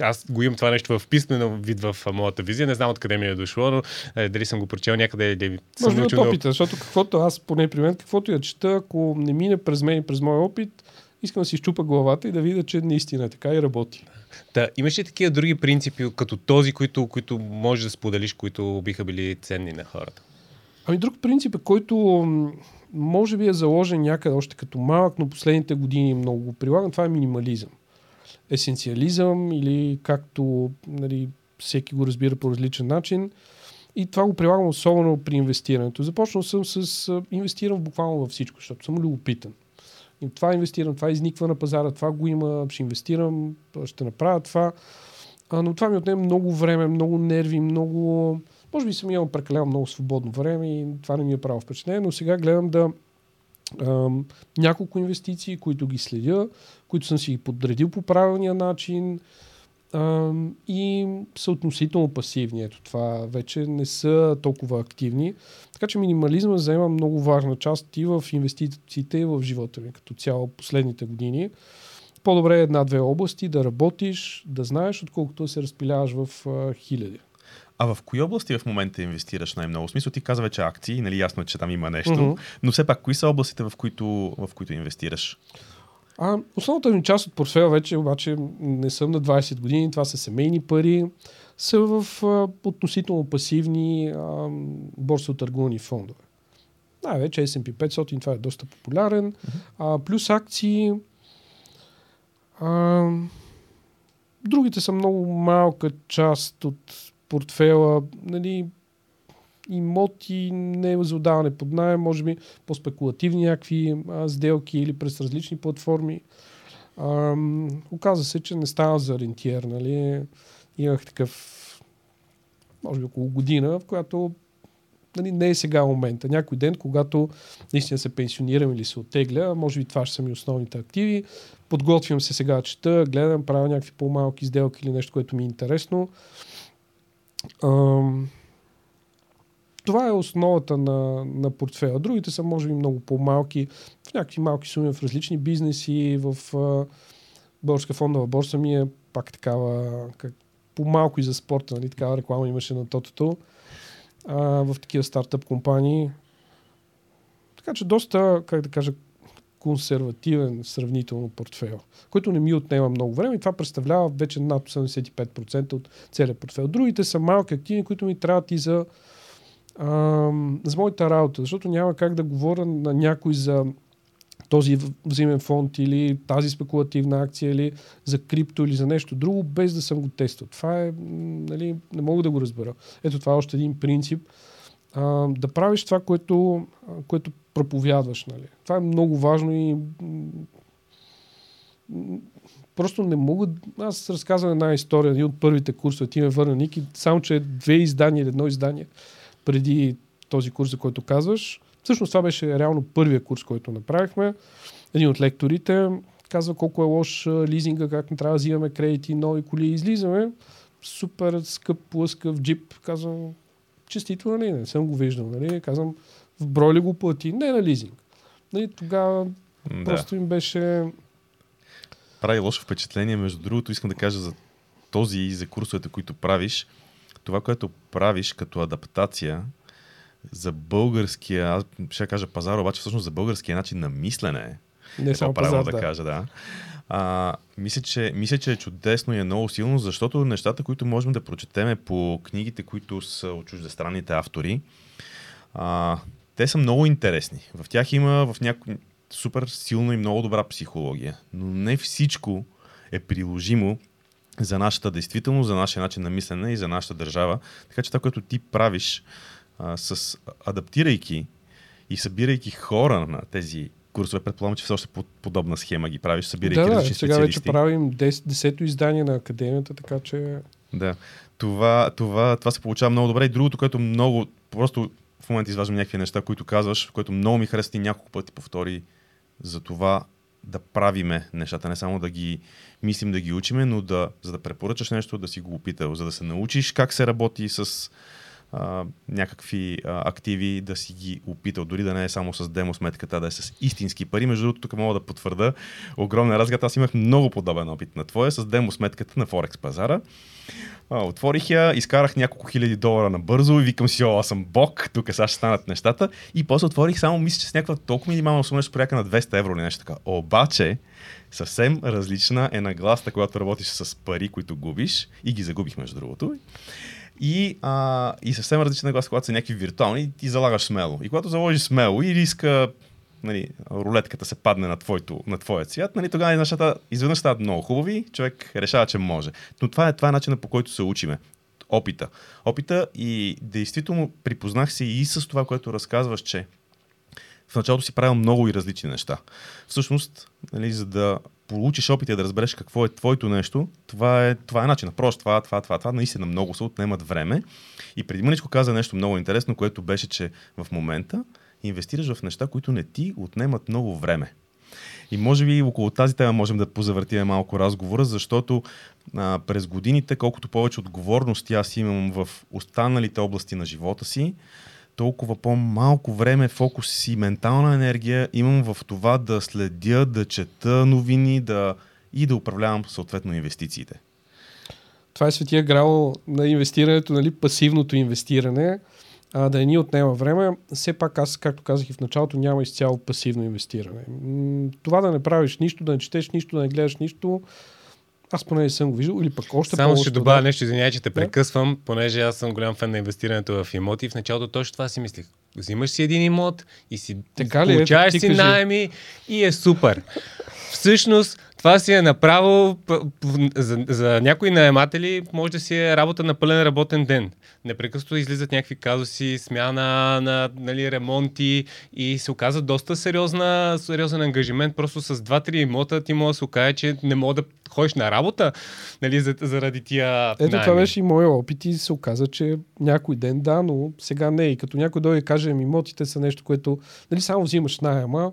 аз го имам това нещо в писмено вид в моята визия. Не знам откъде ми е дошло, но е, дали съм го прочел някъде или съм Може от опита, защото каквото аз, поне при мен, каквото я чета, ако не мине през мен и през моя опит, искам да си щупа главата и да видя, че наистина е така и работи. Да, имаш ли такива други принципи, като този, които, които можеш да споделиш, които биха били ценни на хората? Ами друг принцип, е, който може би е заложен някъде още като малък, но последните години много го прилагам, това е минимализъм есенциализъм или както нали, всеки го разбира по различен начин. И това го прилагам особено при инвестирането. Започнал съм с инвестирам буквално във всичко, защото съм любопитен. И това инвестирам, това изниква на пазара, това го има, ще инвестирам, ще направя това. Но това ми отнема много време, много нерви, много... Може би съм имал прекалено много свободно време и това не ми е право впечатление, но сега гледам да няколко инвестиции, които ги следя, които съм си ги подредил по правилния начин и са относително пасивни. Ето това вече не са толкова активни. Така че минимализма заема много важна част и в инвестициите, и в живота ми като цяло последните години. По-добре е една-две области да работиш, да знаеш, отколкото да се разпиляваш в хиляди. А в кои области в момента инвестираш най-много? В смисъл ти каза вече акции, нали ясно е, че там има нещо, mm-hmm. но все пак кои са областите, в които, в които инвестираш? А, основната ми част от портфела вече обаче не съм на 20 години, това са семейни пари, са в а, относително пасивни а, борсово търгувани фондове. Най-вече S&P 500, това е доста популярен, mm-hmm. а, плюс акции. А, другите са много малка част от портфела, нали, имоти не за отдаване под найем, може би по-спекулативни някакви а, сделки или през различни платформи. А, оказа се, че не става за ориентир. Нали. Имах такъв, може би около година, в която нали, не е сега момента. Някой ден, когато наистина се пенсионирам или се оттегля, може би това ще са ми основните активи. Подготвям се сега чета, гледам, правя някакви по-малки сделки или нещо, което ми е интересно това е основата на, на портфела. Другите са, може би, много по-малки, в някакви малки суми в различни бизнеси, в а, Българска фондова борса ми е пак такава, как, по-малко и за спорта, нали, такава реклама имаше на тотото, а, в такива стартъп компании. Така че доста, как да кажа, консервативен сравнително портфел, който не ми отнема много време и това представлява вече над 75% от целият портфел. Другите са малки активни, които ми трябват и за, а, за моята работа, защото няма как да говоря на някой за този взаимен фонд или тази спекулативна акция или за крипто или за нещо друго, без да съм го тествал. Това е, нали, не мога да го разбера. Ето това е още един принцип. А, да правиш това, което, което проповядваш. Нали. Това е много важно и просто не мога... Аз разказвам една история, един от първите курсове, ти ме върна Ники, само че две издания или едно издание преди този курс, за който казваш. Всъщност това беше реално първия курс, който направихме. Един от лекторите казва колко е лош лизинга, как не трябва да взимаме кредити, нови коли. Излизаме, супер скъп, лъскав джип. Казвам, честито, нали, не съм го виждал. Нали. Казвам, в брой ли го плати? Не на лизинг. Нали, тогава да. просто им беше... Прави лошо впечатление. Между другото, искам да кажа за този и за курсовете, които правиш. Това, което правиш като адаптация за българския, аз ще кажа пазар, обаче всъщност за българския начин на мислене. Не е само пазар, да, да кажа, да. А, мисля, че, мисля, че е чудесно и е много силно, защото нещата, които можем да прочетеме по книгите, които са от чуждестранните автори, а, те са много интересни. В тях има в някои супер силно и много добра психология. Но не всичко е приложимо за нашата действителност, за нашия начин на мислене и за нашата държава. Така че това, което ти правиш а, с адаптирайки и събирайки хора на тези курсове, предполагам, че все още под подобна схема ги правиш, събирайки да, различни сега вече правим 10, издание на академията, така че... Да, това, това, това се получава много добре. И другото, което много просто в момента изваждам някакви неща, които казваш, което много ми хареса и няколко пъти повтори за това да правиме нещата, не само да ги мислим, да ги учиме, но да, за да препоръчаш нещо, да си го опитал, за да се научиш как се работи с някакви а, активи, да си ги опитал, дори да не е само с демо сметката, да е с истински пари. Между другото, тук мога да потвърда огромен разгад. Аз имах много подобен опит на твоя с демо сметката на Форекс пазара. А, отворих я, изкарах няколко хиляди долара на бързо и викам си, о, аз съм бог, тук сега ще станат нещата. И после отворих само, мисля, че с някаква толкова минимална сума, нещо порядка на 200 евро или нещо така. Обаче, съвсем различна е нагласта, когато работиш с пари, които губиш и ги загубих между другото. И, а, и съвсем различна глас, когато са някакви виртуални, ти залагаш смело. И когато заложиш смело и риска нали, рулетката се падне на, твоето, на твоя цвят, нали, тогава нещата изведнъж стават много хубави, човек решава, че може. Но това е, това е начинът по който се учиме. Опита. Опита и действително припознах се и с това, което разказваш, че в началото си правил много и различни неща. Всъщност, нали, за да получиш опит и да разбереш какво е твоето нещо, това е, това е начинът. Просто това, това, това, това наистина много се отнемат време. И преди мъничко каза нещо много интересно, което беше, че в момента инвестираш в неща, които не ти отнемат много време. И може би около тази тема можем да позавъртим малко разговора, защото а, през годините, колкото повече отговорности аз имам в останалите области на живота си, толкова по-малко време, фокус и ментална енергия имам в това да следя, да чета новини да, и да управлявам съответно инвестициите. Това е светия грал на инвестирането, нали, пасивното инвестиране, а, да ни отнема време. Все пак аз, както казах и в началото, няма изцяло пасивно инвестиране. Това да не правиш нищо, да не четеш нищо, да не гледаш нищо, аз поне не съм го виждал, или пък още Само ще добавя да... нещо, извинявай, че те прекъсвам, да? понеже аз съм голям фен на инвестирането в имоти и в началото точно това си мислих. Взимаш си един имот и си така ли, получаваш си найеми и е супер. Всъщност, това си е направо за, за някои наематели може да си е работа на пълен работен ден. Непрекъснато излизат някакви казуси, смяна на нали, ремонти и се оказа доста сериозна, сериозен ангажимент. Просто с 2-3 имота ти може да се окаже, че не мога да ходиш на работа нали, заради тия Ето найми. това беше и моя опит и се оказа, че някой ден да, но сега не. И като някой дойде и каже, имотите са нещо, което нали, само взимаш найема,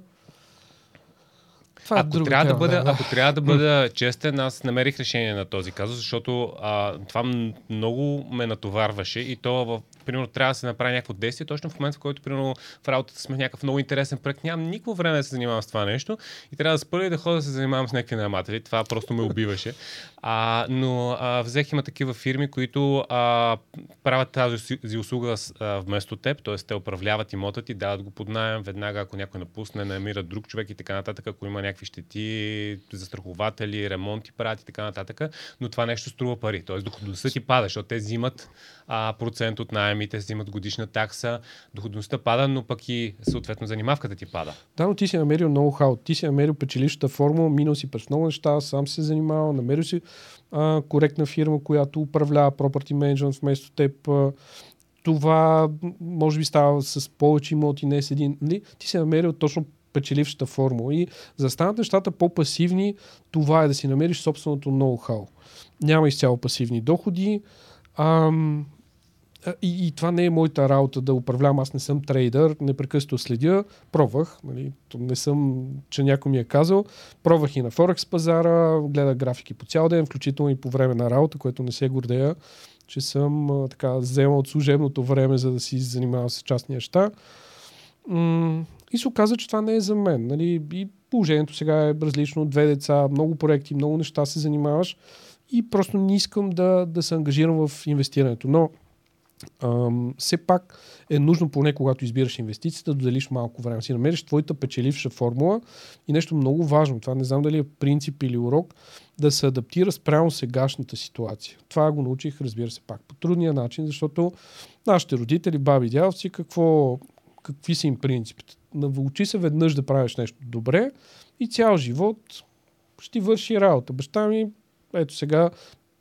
това е ако, трябва да бъда, да. ако трябва да бъда честен, аз намерих решение на този казус, защото а, това много ме натоварваше и то в примерно трябва да се направи някакво действие, точно в момента, в който примерно в работата сме някакъв много интересен проект, нямам никакво време да се занимавам с това нещо и трябва да спърля да ходя да се занимавам с някакви наематели. Това просто ме убиваше. А, но а, взех има такива фирми, които а, правят тази услуга а, вместо теб, т.е. те управляват имота ти, дават го под найем, веднага ако някой напусне, намират друг човек и така нататък, ако има някакви щети, застрахователи, ремонти правят и така нататък, но това нещо струва пари. Т.е. доходността ти пада, защото те взимат а, процент от найемите, взимат годишна такса, доходността пада, но пък и съответно занимавката ти пада. Да, но ти си намерил ноу-хау, ти си намерил печелищата формула, минал си през много неща, сам се занимавал, намерил си а, коректна фирма, която управлява property management вместо теб. А, това може би става с повече имоти, не с един. Нали? Ти си намерил точно печелившата формула. И за да станат нещата по-пасивни, това е да си намериш собственото ноу-хау. Няма изцяло пасивни доходи. Ам, и, и това не е моята работа да управлявам. Аз не съм трейдър, непрекъснато следя. Пробвах, нали, не съм, че някой ми е казал. Пробвах и на Форекс пазара, гледах графики по цял ден, включително и по време на работа, което не се гордея, че съм а, така вземал от служебното време, за да си занимавам с частни неща. И се оказа, че това не е за мен. Нали? И положението сега е различно. Две деца, много проекти, много неща се занимаваш и просто не искам да, да се ангажирам в инвестирането. Но ам, все пак е нужно поне когато избираш инвестицията да делиш малко време. Си намериш твоята печеливша формула и нещо много важно. Това не знам дали е принцип или урок, да се адаптира спрямо сегашната ситуация. Това го научих, разбира се, пак по трудния начин, защото нашите родители, баби, дядовци, какво, какви са им принципите? Навълчи се веднъж да правиш нещо добре и цял живот ще върши работа. Баща ми, ето сега,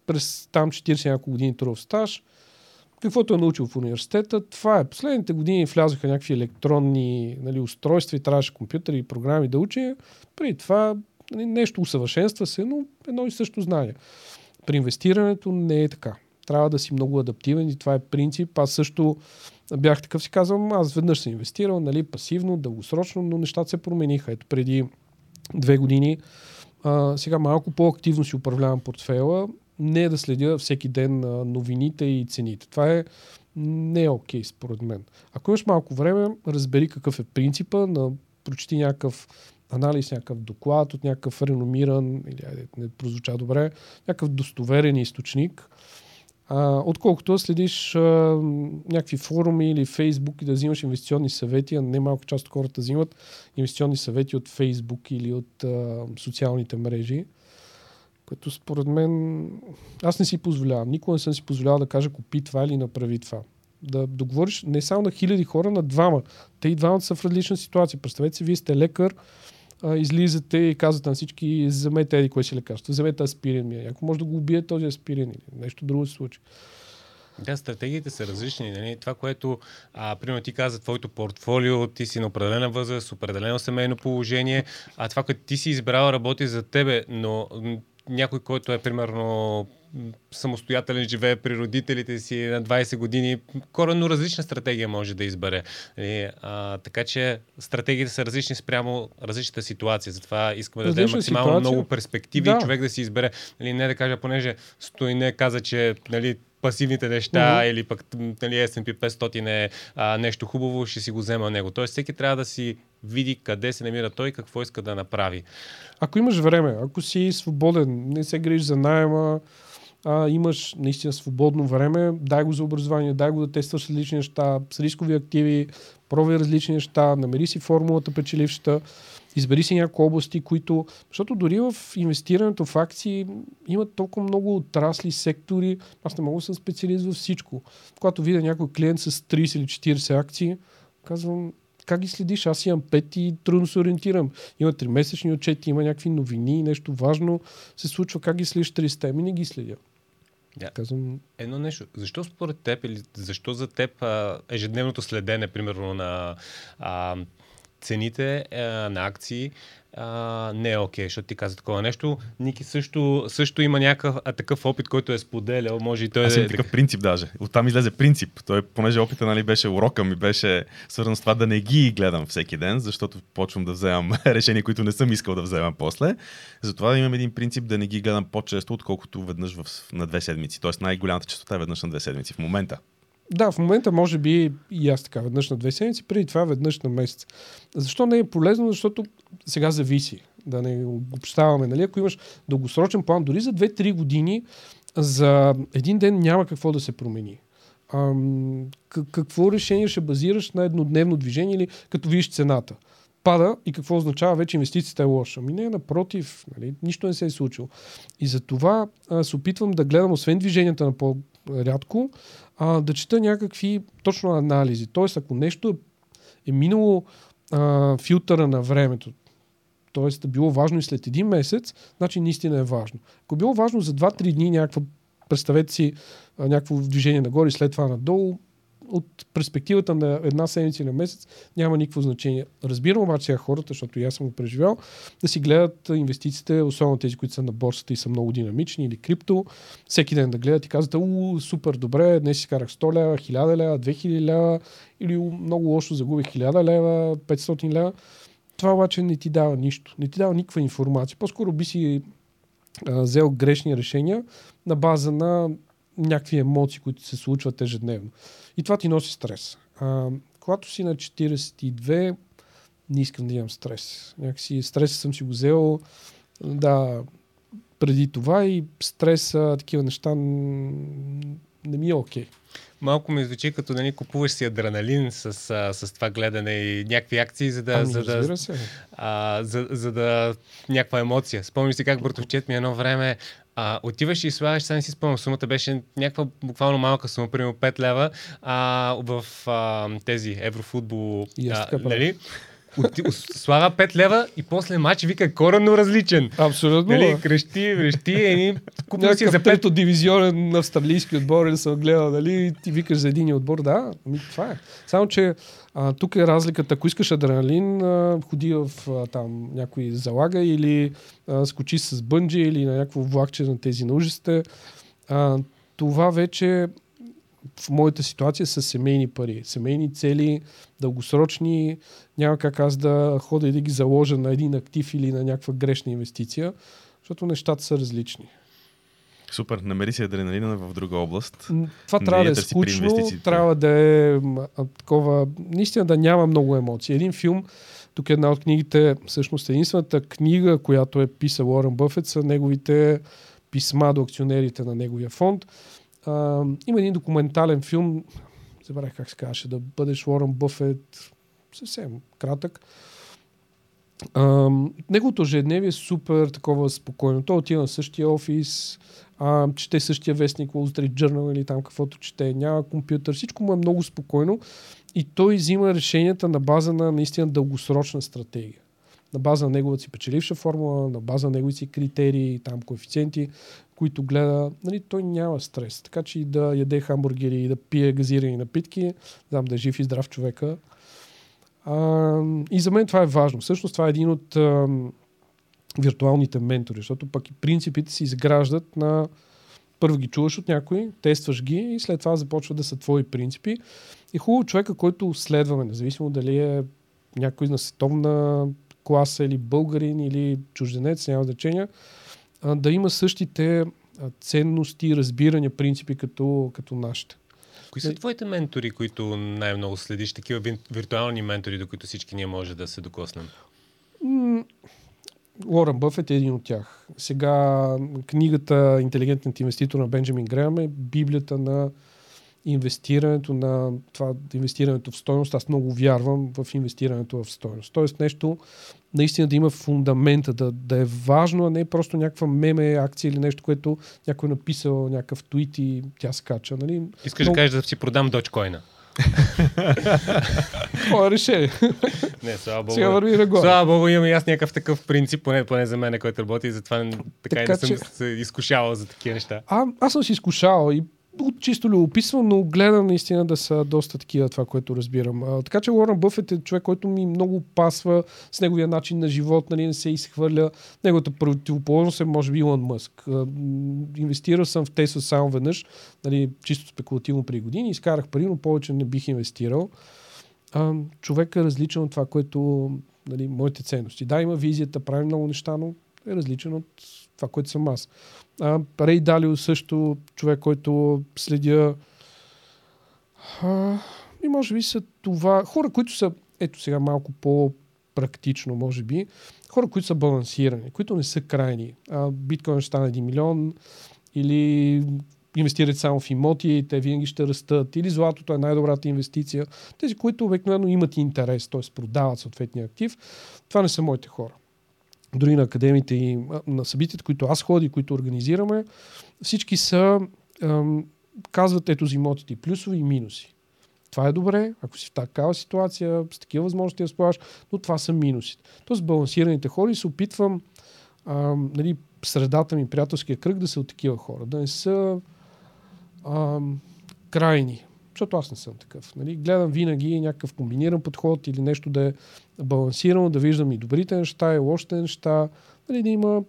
през там 40 няколко години трудов стаж, каквото е научил в университета, това е. Последните години влязоха някакви електронни нали, устройства и трябваше компютъри и програми да учи. При това нали, нещо усъвършенства се, но едно и също знание. При инвестирането не е така. трябва да си много адаптивен и това е принцип. Аз също бях такъв си казвам, аз веднъж съм инвестирал, нали, пасивно, дългосрочно, но нещата се промениха. Ето преди две години а, сега малко по-активно си управлявам портфела, не е да следя всеки ден новините и цените. Това е не е окей, okay, според мен. Ако имаш малко време, разбери какъв е принципа, на, прочети някакъв анализ, някакъв доклад от някакъв реномиран, или не прозвуча добре, някакъв достоверен източник, а, отколкото следиш а, някакви форуми или Фейсбук и да взимаш инвестиционни съвети, а не малко част от хората взимат инвестиционни съвети от Фейсбук или от а, социалните мрежи, което според мен аз не си позволявам. Никога не съм си позволявал да кажа купи това или направи това. Да договориш не само на хиляди хора, на двама. Те и двамата са в различна ситуация. Представете си, вие сте лекар, а, излизате и казвате на всички, вземете еди кое си лекарство, вземете аспирин ми. Ако може да го убие този аспирин или нещо друго се случи. Да, стратегиите са различни. Нали? Това, което, а, примерно ти каза, твоето портфолио, ти си на определена възраст, определено семейно положение, а това, което ти си избрал, работи за тебе, но някой, който е примерно самостоятелен, живее при родителите си на 20 години, коренно различна стратегия може да избере. И, нали, а, така че стратегиите са различни спрямо различната ситуация. Затова искаме да дадем максимално ситуация. много перспективи да. и човек да си избере. Нали, не да кажа, понеже Стойне каза, че нали, пасивните неща mm-hmm. или пък нали, S&P 500 е а, нещо хубаво, ще си го взема него. Тоест всеки трябва да си види къде се намира той и какво иска да направи. Ако имаш време, ако си свободен, не се грижиш за найема, а, имаш наистина свободно време, дай го за образование, дай го да тестваш различни неща, с рискови активи, прови различни неща, намери си формулата печелившата, избери си някои области, които... Защото дори в инвестирането в акции има толкова много отрасли, сектори, аз не мога да съм специалист във всичко. Когато видя някой клиент с 30 или 40 акции, казвам, как ги следиш? Аз имам пет и трудно се ориентирам. Има три месечни отчети, има някакви новини, нещо важно се случва. Как ги следиш 30 Ми не ги следя. Да. Казвам... Едно нещо. Защо според теб или защо за теб а, ежедневното следене, примерно на а, цените а, на акции а, не е окей, okay, защото ти каза такова нещо. Ники също, също има някакъв а, такъв опит, който е споделял. Може и той Аз е... такъв принцип даже. Оттам излезе принцип. Той, понеже опита нали, беше урока ми, беше свързан с това да не ги гледам всеки ден, защото почвам да вземам решения, които не съм искал да вземам после. Затова имам един принцип да не ги гледам по-често, отколкото веднъж в, на две седмици. Тоест най-голямата частота е веднъж на две седмици в момента. Да, в момента може би и аз така, веднъж на две седмици, преди това веднъж на месец. Защо не е полезно? Защото сега зависи. Да не обобщаваме. Нали? Ако имаш дългосрочен план, дори за 2-3 години, за един ден няма какво да се промени. Ам, какво решение ще базираш на еднодневно движение или като видиш цената? Пада и какво означава вече инвестицията е лоша? Ами не, напротив, нали? нищо не се е случило. И за това се опитвам да гледам, освен движенията на по-рядко, а, да чета някакви точно анализи. Тоест, ако нещо е минало а, филтъра на времето, т.е. е било важно и след един месец, значи наистина е важно. Ако било важно за 2-3 дни някаква, представете си някакво движение нагоре и след това надолу, от перспективата на една седмица или месец няма никакво значение. Разбирам обаче сега хората, защото и аз съм го преживял, да си гледат инвестициите, особено тези, които са на борсата и са много динамични или крипто, всеки ден да гледат и казват, у, супер, добре, днес си карах 100 лева, 1000 лева, 2000 лева или много лошо загубих 1000 лева, 500 лева. Това обаче не ти дава нищо, не ти дава никаква информация. По-скоро би си а, взел грешни решения на база на някакви емоции, които се случват ежедневно. И това ти носи стрес. А, когато си на 42, не искам да имам стрес. Някакси стреса съм си го взел, да, преди това и стреса, такива неща не ми е окей. Okay. Малко ми звучи като да нали, купуваш си адреналин с, с това гледане и някакви акции, за да... Ами, за, да а, за, за да... някаква емоция. Спомни си как братовчет ми едно време а, отиваш и слагаш, сега не си спомням, сумата беше някаква буквално малка сума, примерно 5 лева, а, в а, тези еврофутбол, а, нали? Слага 5 лева и после матч вика коренно различен. Абсолютно. Нали, крещи, врещи, ени. Купи си за пето дивизионен австралийски отбор или съм гледал, нали, ти викаш за един отбор, да, ми, това е. Само, че а, тук е разликата. Ако искаш адреналин, а, ходи в а, там някой залага или а, скочи с бънджи или на някакво влакче на тези на ужасите. А, това вече в моята ситуация са семейни пари. Семейни цели, дългосрочни. Няма как аз да ходя и да ги заложа на един актив или на някаква грешна инвестиция, защото нещата са различни. Супер, намери си адреналина в друга област. Това Не трябва да е търси при скучно, трябва да е а, такова, наистина да няма много емоции. Един филм, тук е една от книгите, всъщност единствената книга, която е писал Уорън Бъфет, са неговите писма до акционерите на неговия фонд. А, има един документален филм, забравих как се казваше, да бъдеш Уорън Бъфет, съвсем кратък. А, неговото ежедневие е супер такова спокойно. Той отива на същия офис, а, чете същия вестник Wall Street Journal или там каквото чете, няма компютър, всичко му е много спокойно и той взима решенията на база на наистина дългосрочна стратегия. На база на неговата си печеливша формула, на база на неговите си критерии, там коефициенти, които гледа. Нали, той няма стрес. Така че и да яде хамбургери и да пие газирани напитки, знам да е жив и здрав човека. А, и за мен това е важно. Всъщност това е един от ам, виртуалните ментори, защото пък принципите се изграждат на първо ги чуваш от някой, тестваш ги и след това започват да са твои принципи. И хубаво човека, който следваме, независимо дали е някой на световна класа или българин или чужденец, няма значение, а, да има същите а, ценности, разбирания, принципи като, като нашите. Кои са твоите ментори, които най-много следиш? Такива виртуални ментори, до които всички ние може да се докоснем? М, Уорън Бъфет е един от тях. Сега книгата Интелигентният инвеститор на Бенджамин Греъм е библията на инвестирането, на това инвестирането в стойност. Аз много вярвам в инвестирането в стойност. Тоест нещо наистина да има фундамента, да, да е важно, а не просто някаква меме, акция или нещо, което някой е написал, някакъв твит и тя скача. Нали? Искаш Много- да кажеш да си продам Dogecoin? Това е решение. Не, слава богу. Сега върви. Слава богу, имам и аз някакъв такъв принцип, поне, поне за мен, който работи и затова така, Така и не съм че- се изкушавал за такива неща. А, аз съм си изкушавал и от чисто любопитство, но гледам наистина да са доста такива това, което разбирам. А, така че Уорън Бъфет е човек, който ми много пасва с неговия начин на живот, нали, не се изхвърля. Неговата противоположност е, може би, Илон Мъск. А, инвестирал съм в Тесла само веднъж, нали, чисто спекулативно при години, изкарах пари, но повече не бих инвестирал. А, човек е различен от това, което нали, моите ценности. Да, има визията, прави много неща, но е различен от това, което съм аз. А, Рей Далио също човек, който следя а, и може би са това хора, които са ето сега малко по-практично, може би, хора, които са балансирани, които не са крайни. А, биткоин ще стане 1 милион или инвестират само в имоти и те винаги ще растат, или златото е най-добрата инвестиция. Тези, които обикновено имат интерес, т.е. продават съответния актив, това не са моите хора дори на академиите и на събитията, които аз ходя, и които организираме, всички са, казват ето за имотите и плюсови и минуси. Това е добре, ако си в такава ситуация, с такива възможности да разполагаш, но това са минусите. Тоест балансираните хора и се опитвам ам, нали, средата ми, приятелския кръг да са от такива хора, да не са крайни. Защото аз не съм такъв. Нали? Гледам винаги някакъв комбиниран подход или нещо да е балансирано, да виждам и добрите неща, и лошите неща, нали? да има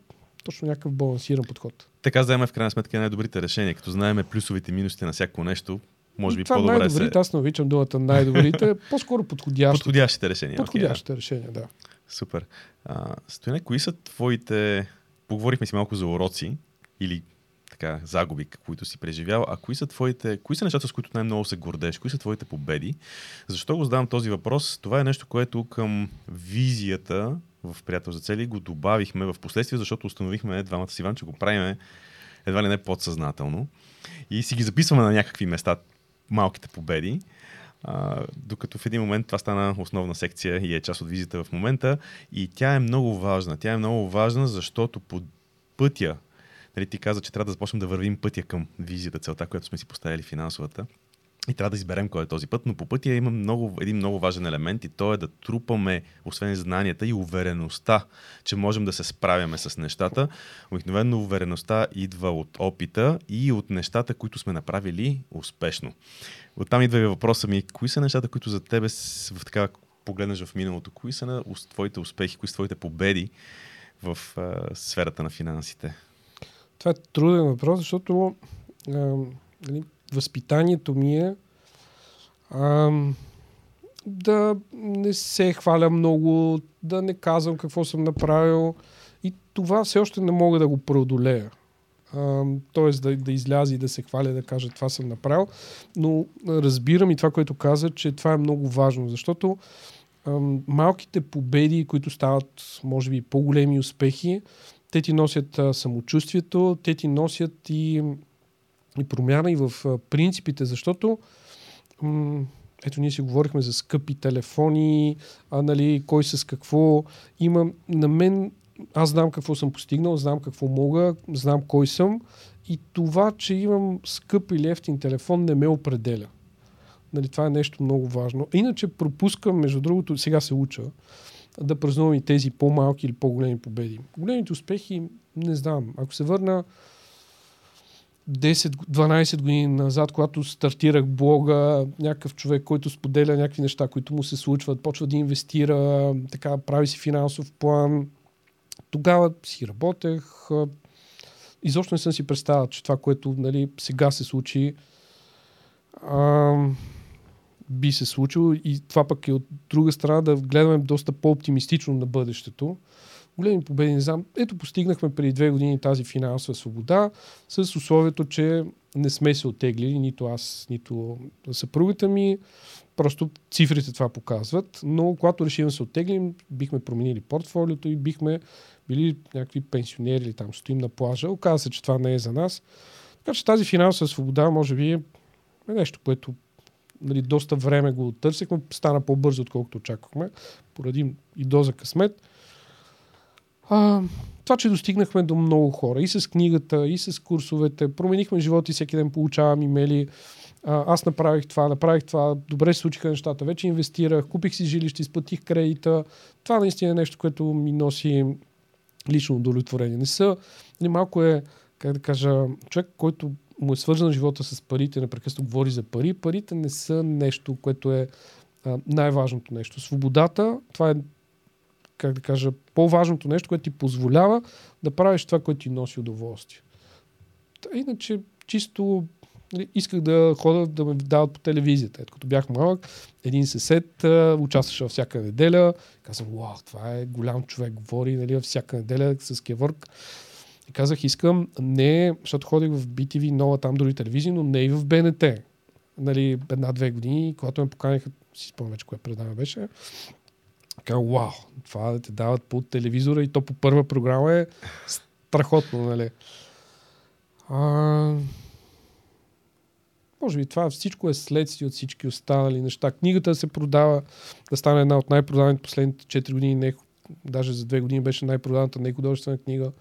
точно някакъв балансиран подход. Така вземем в крайна сметка най-добрите решения. Като знаеме плюсовите и минусите на всяко нещо, може би това по-добре най-добрите, се... аз не обичам думата най-добрите, по-скоро подходящите. Подходящите решения. да. Подходящите решения, да. Супер. А, Стояне, кои са твоите... Поговорихме си малко за уроци или така, загуби, които си преживял, а кои са твоите, кои са нещата, с които най-много се гордееш? Кои са твоите победи? Защо го задавам този въпрос? Това е нещо, което към визията в Приятел за цели го добавихме в последствие, защото установихме двамата си Иван, че го правиме едва ли не подсъзнателно и си ги записваме на някакви места малките победи. А, докато в един момент това стана основна секция и е част от визията в момента. И тя е много важна. Тя е много важна, защото по пътя, нали, ти каза, че трябва да започнем да вървим пътя към визията, целта, която сме си поставили финансовата. И трябва да изберем кой е този път, но по пътя има много, един много важен елемент и то е да трупаме, освен знанията и увереността, че можем да се справяме с нещата. Обикновено увереността идва от опита и от нещата, които сме направили успешно. Оттам идва и въпроса ми, кои са нещата, които за тебе в така погледнеш в миналото, кои са на твоите успехи, кои са твоите победи в а, сферата на финансите? Това е труден въпрос, защото а, нали, възпитанието ми е а, да не се хваля много, да не казвам какво съм направил. И това все още не мога да го преодолея. Тоест да, да излязи и да се хваля, да каже това съм направил. Но разбирам и това, което каза, че това е много важно, защото а, малките победи, които стават, може би, по-големи успехи, те ти носят а, самочувствието, те ти носят и, и промяна и в а, принципите, защото м- ето ние си говорихме за скъпи телефони, а нали, кой с какво. Има на мен, аз знам какво съм постигнал, знам какво мога, знам кой съм и това, че имам скъп или ефтин телефон не ме определя. Нали, това е нещо много важно. Иначе пропускам, между другото, сега се уча, да празнувам и тези по-малки или по-големи победи. Големите успехи, не знам. Ако се върна 10-12 години назад, когато стартирах блога, някакъв човек, който споделя някакви неща, които му се случват, почва да инвестира, така прави си финансов план. Тогава си работех. Изобщо не съм си представил, че това, което нали, сега се случи, а, би се случило и това пък е от друга страна да гледаме доста по-оптимистично на бъдещето големи победи, не знам. Ето постигнахме преди две години тази финансова свобода с условието, че не сме се отеглили, нито аз, нито съпругата ми. Просто цифрите това показват. Но когато решим да се оттеглим, бихме променили портфолиото и бихме били някакви пенсионери или там стоим на плажа. Оказва се, че това не е за нас. Така че тази финансова свобода може би е нещо, което нали, доста време го търсихме, стана по-бързо, отколкото очаквахме, поради и доза късмет. А, това, че достигнахме до много хора и с книгата, и с курсовете, променихме живота и всеки ден получавам имейли. А, аз направих това, направих това, добре се случиха нещата, вече инвестирах, купих си жилище, изплатих кредита. Това наистина е нещо, което ми носи лично удовлетворение. Не са, не малко е, как да кажа, човек, който му е свързан живота с парите, непрекъснато говори за пари. Парите не са нещо, което е а, най-важното нещо. Свободата, това е как да кажа, по-важното нещо, което ти позволява да правиш това, което ти носи удоволствие. Та, иначе, чисто нали, исках да хода да ме дават по телевизията. Ето, като бях малък, един съсед участваше във всяка неделя. Казвам, вау, това е голям човек, говори нали, във всяка неделя с кеворк. И казах, искам не, защото ходих в BTV, нова там други телевизии, но не и в БНТ. Нали, една-две години, когато ме поканиха, си спомням вече кое предаване беше, така, вау, това да те дават по телевизора и то по първа програма е страхотно, нали? А, може би това всичко е следствие от всички останали неща. Книгата се продава, да стане една от най-продаваните последните 4 години, не, даже за 2 години беше най-продаваната нехудожествена книга.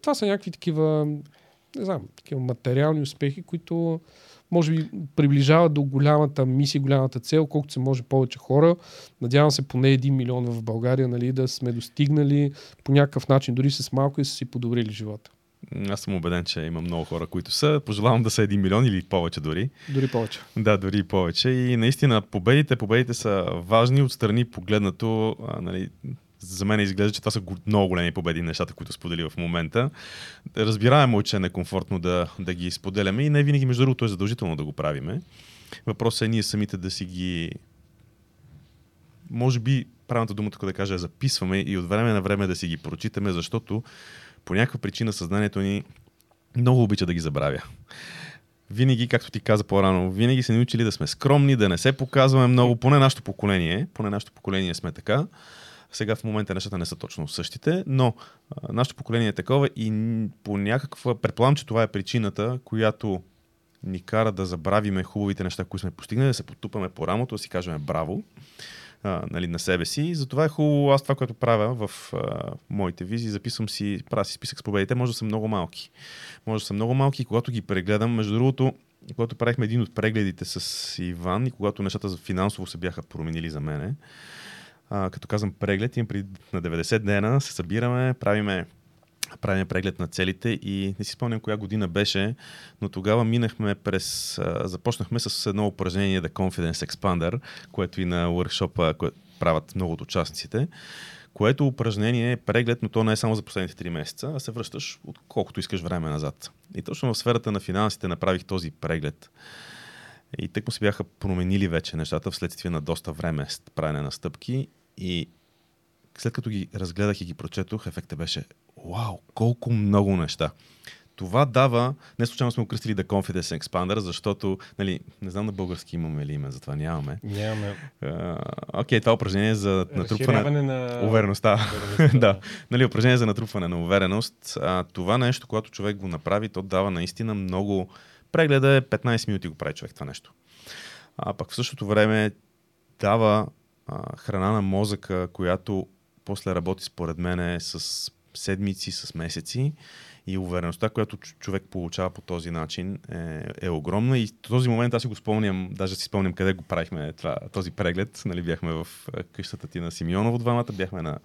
И това са някакви такива, не знам, такива материални успехи, които може би приближава до голямата мисия, голямата цел, колкото се може повече хора. Надявам се поне един милион в България нали, да сме достигнали по някакъв начин, дори с малко и са си подобрили живота. Аз съм убеден, че има много хора, които са. Пожелавам да са един милион или повече дори. Дори повече. Да, дори повече. И наистина победите, победите са важни отстрани погледнато. А, нали, за мен изглежда, че това са много големи победи, нещата, които сподели в момента. Разбираемо, че е некомфортно да, да ги споделяме и не винаги, между другото, е задължително да го правиме. Въпросът е ние самите да си ги може би правилната дума, да кажа, е записваме и от време на време да си ги прочитаме, защото по някаква причина съзнанието ни много обича да ги забравя. Винаги, както ти каза по-рано, винаги се научили да сме скромни, да не се показваме много, поне нашето поколение, поне нашето поколение сме така. Сега в момента нещата не са точно същите, но а, нашето поколение е такова и по някаква... Предполагам, че това е причината, която ни кара да забравиме хубавите неща, които сме постигнали, да се потупаме по рамото, да си кажем браво а, нали, на себе си. Затова е хубаво аз това, което правя в а, моите визии, записвам си, правя си списък с победите, може да са много малки. Може да са много малки когато ги прегледам, между другото, когато правихме един от прегледите с Иван и когато нещата за финансово се бяха променили за мене, а, като казвам преглед, им при, на 90 дена се събираме, правиме правим преглед на целите и не си спомням коя година беше, но тогава минахме през, а, започнахме с едно упражнение The Confidence Expander, което и на workshop правят много от участниците, което упражнение е преглед, но то не е само за последните 3 месеца, а се връщаш от колкото искаш време назад. И точно в сферата на финансите направих този преглед. И тък му се бяха променили вече нещата вследствие на доста време правене на стъпки и след като ги разгледах и ги прочетох, ефектът беше вау, колко много неща. Това дава, не случайно сме окръстили The Confidence Expander, защото, нали, не знам на български имаме ли име, затова нямаме. Нямаме. Окей, okay, това упражнение за натрупване на увереността. да, нали, упражнение за натрупване на увереност. А, това нещо, когато човек го направи, то дава наистина много... Прегледа е 15 минути го прави човек това нещо. А пък в същото време дава храна на мозъка, която после работи според мен с седмици, с месеци и увереността, която човек получава по този начин е, е огромна. И в този момент аз си го спомням, даже си спомням къде го правихме това, този преглед, нали, бяхме в къщата ти на Симеоново двамата, бяхме на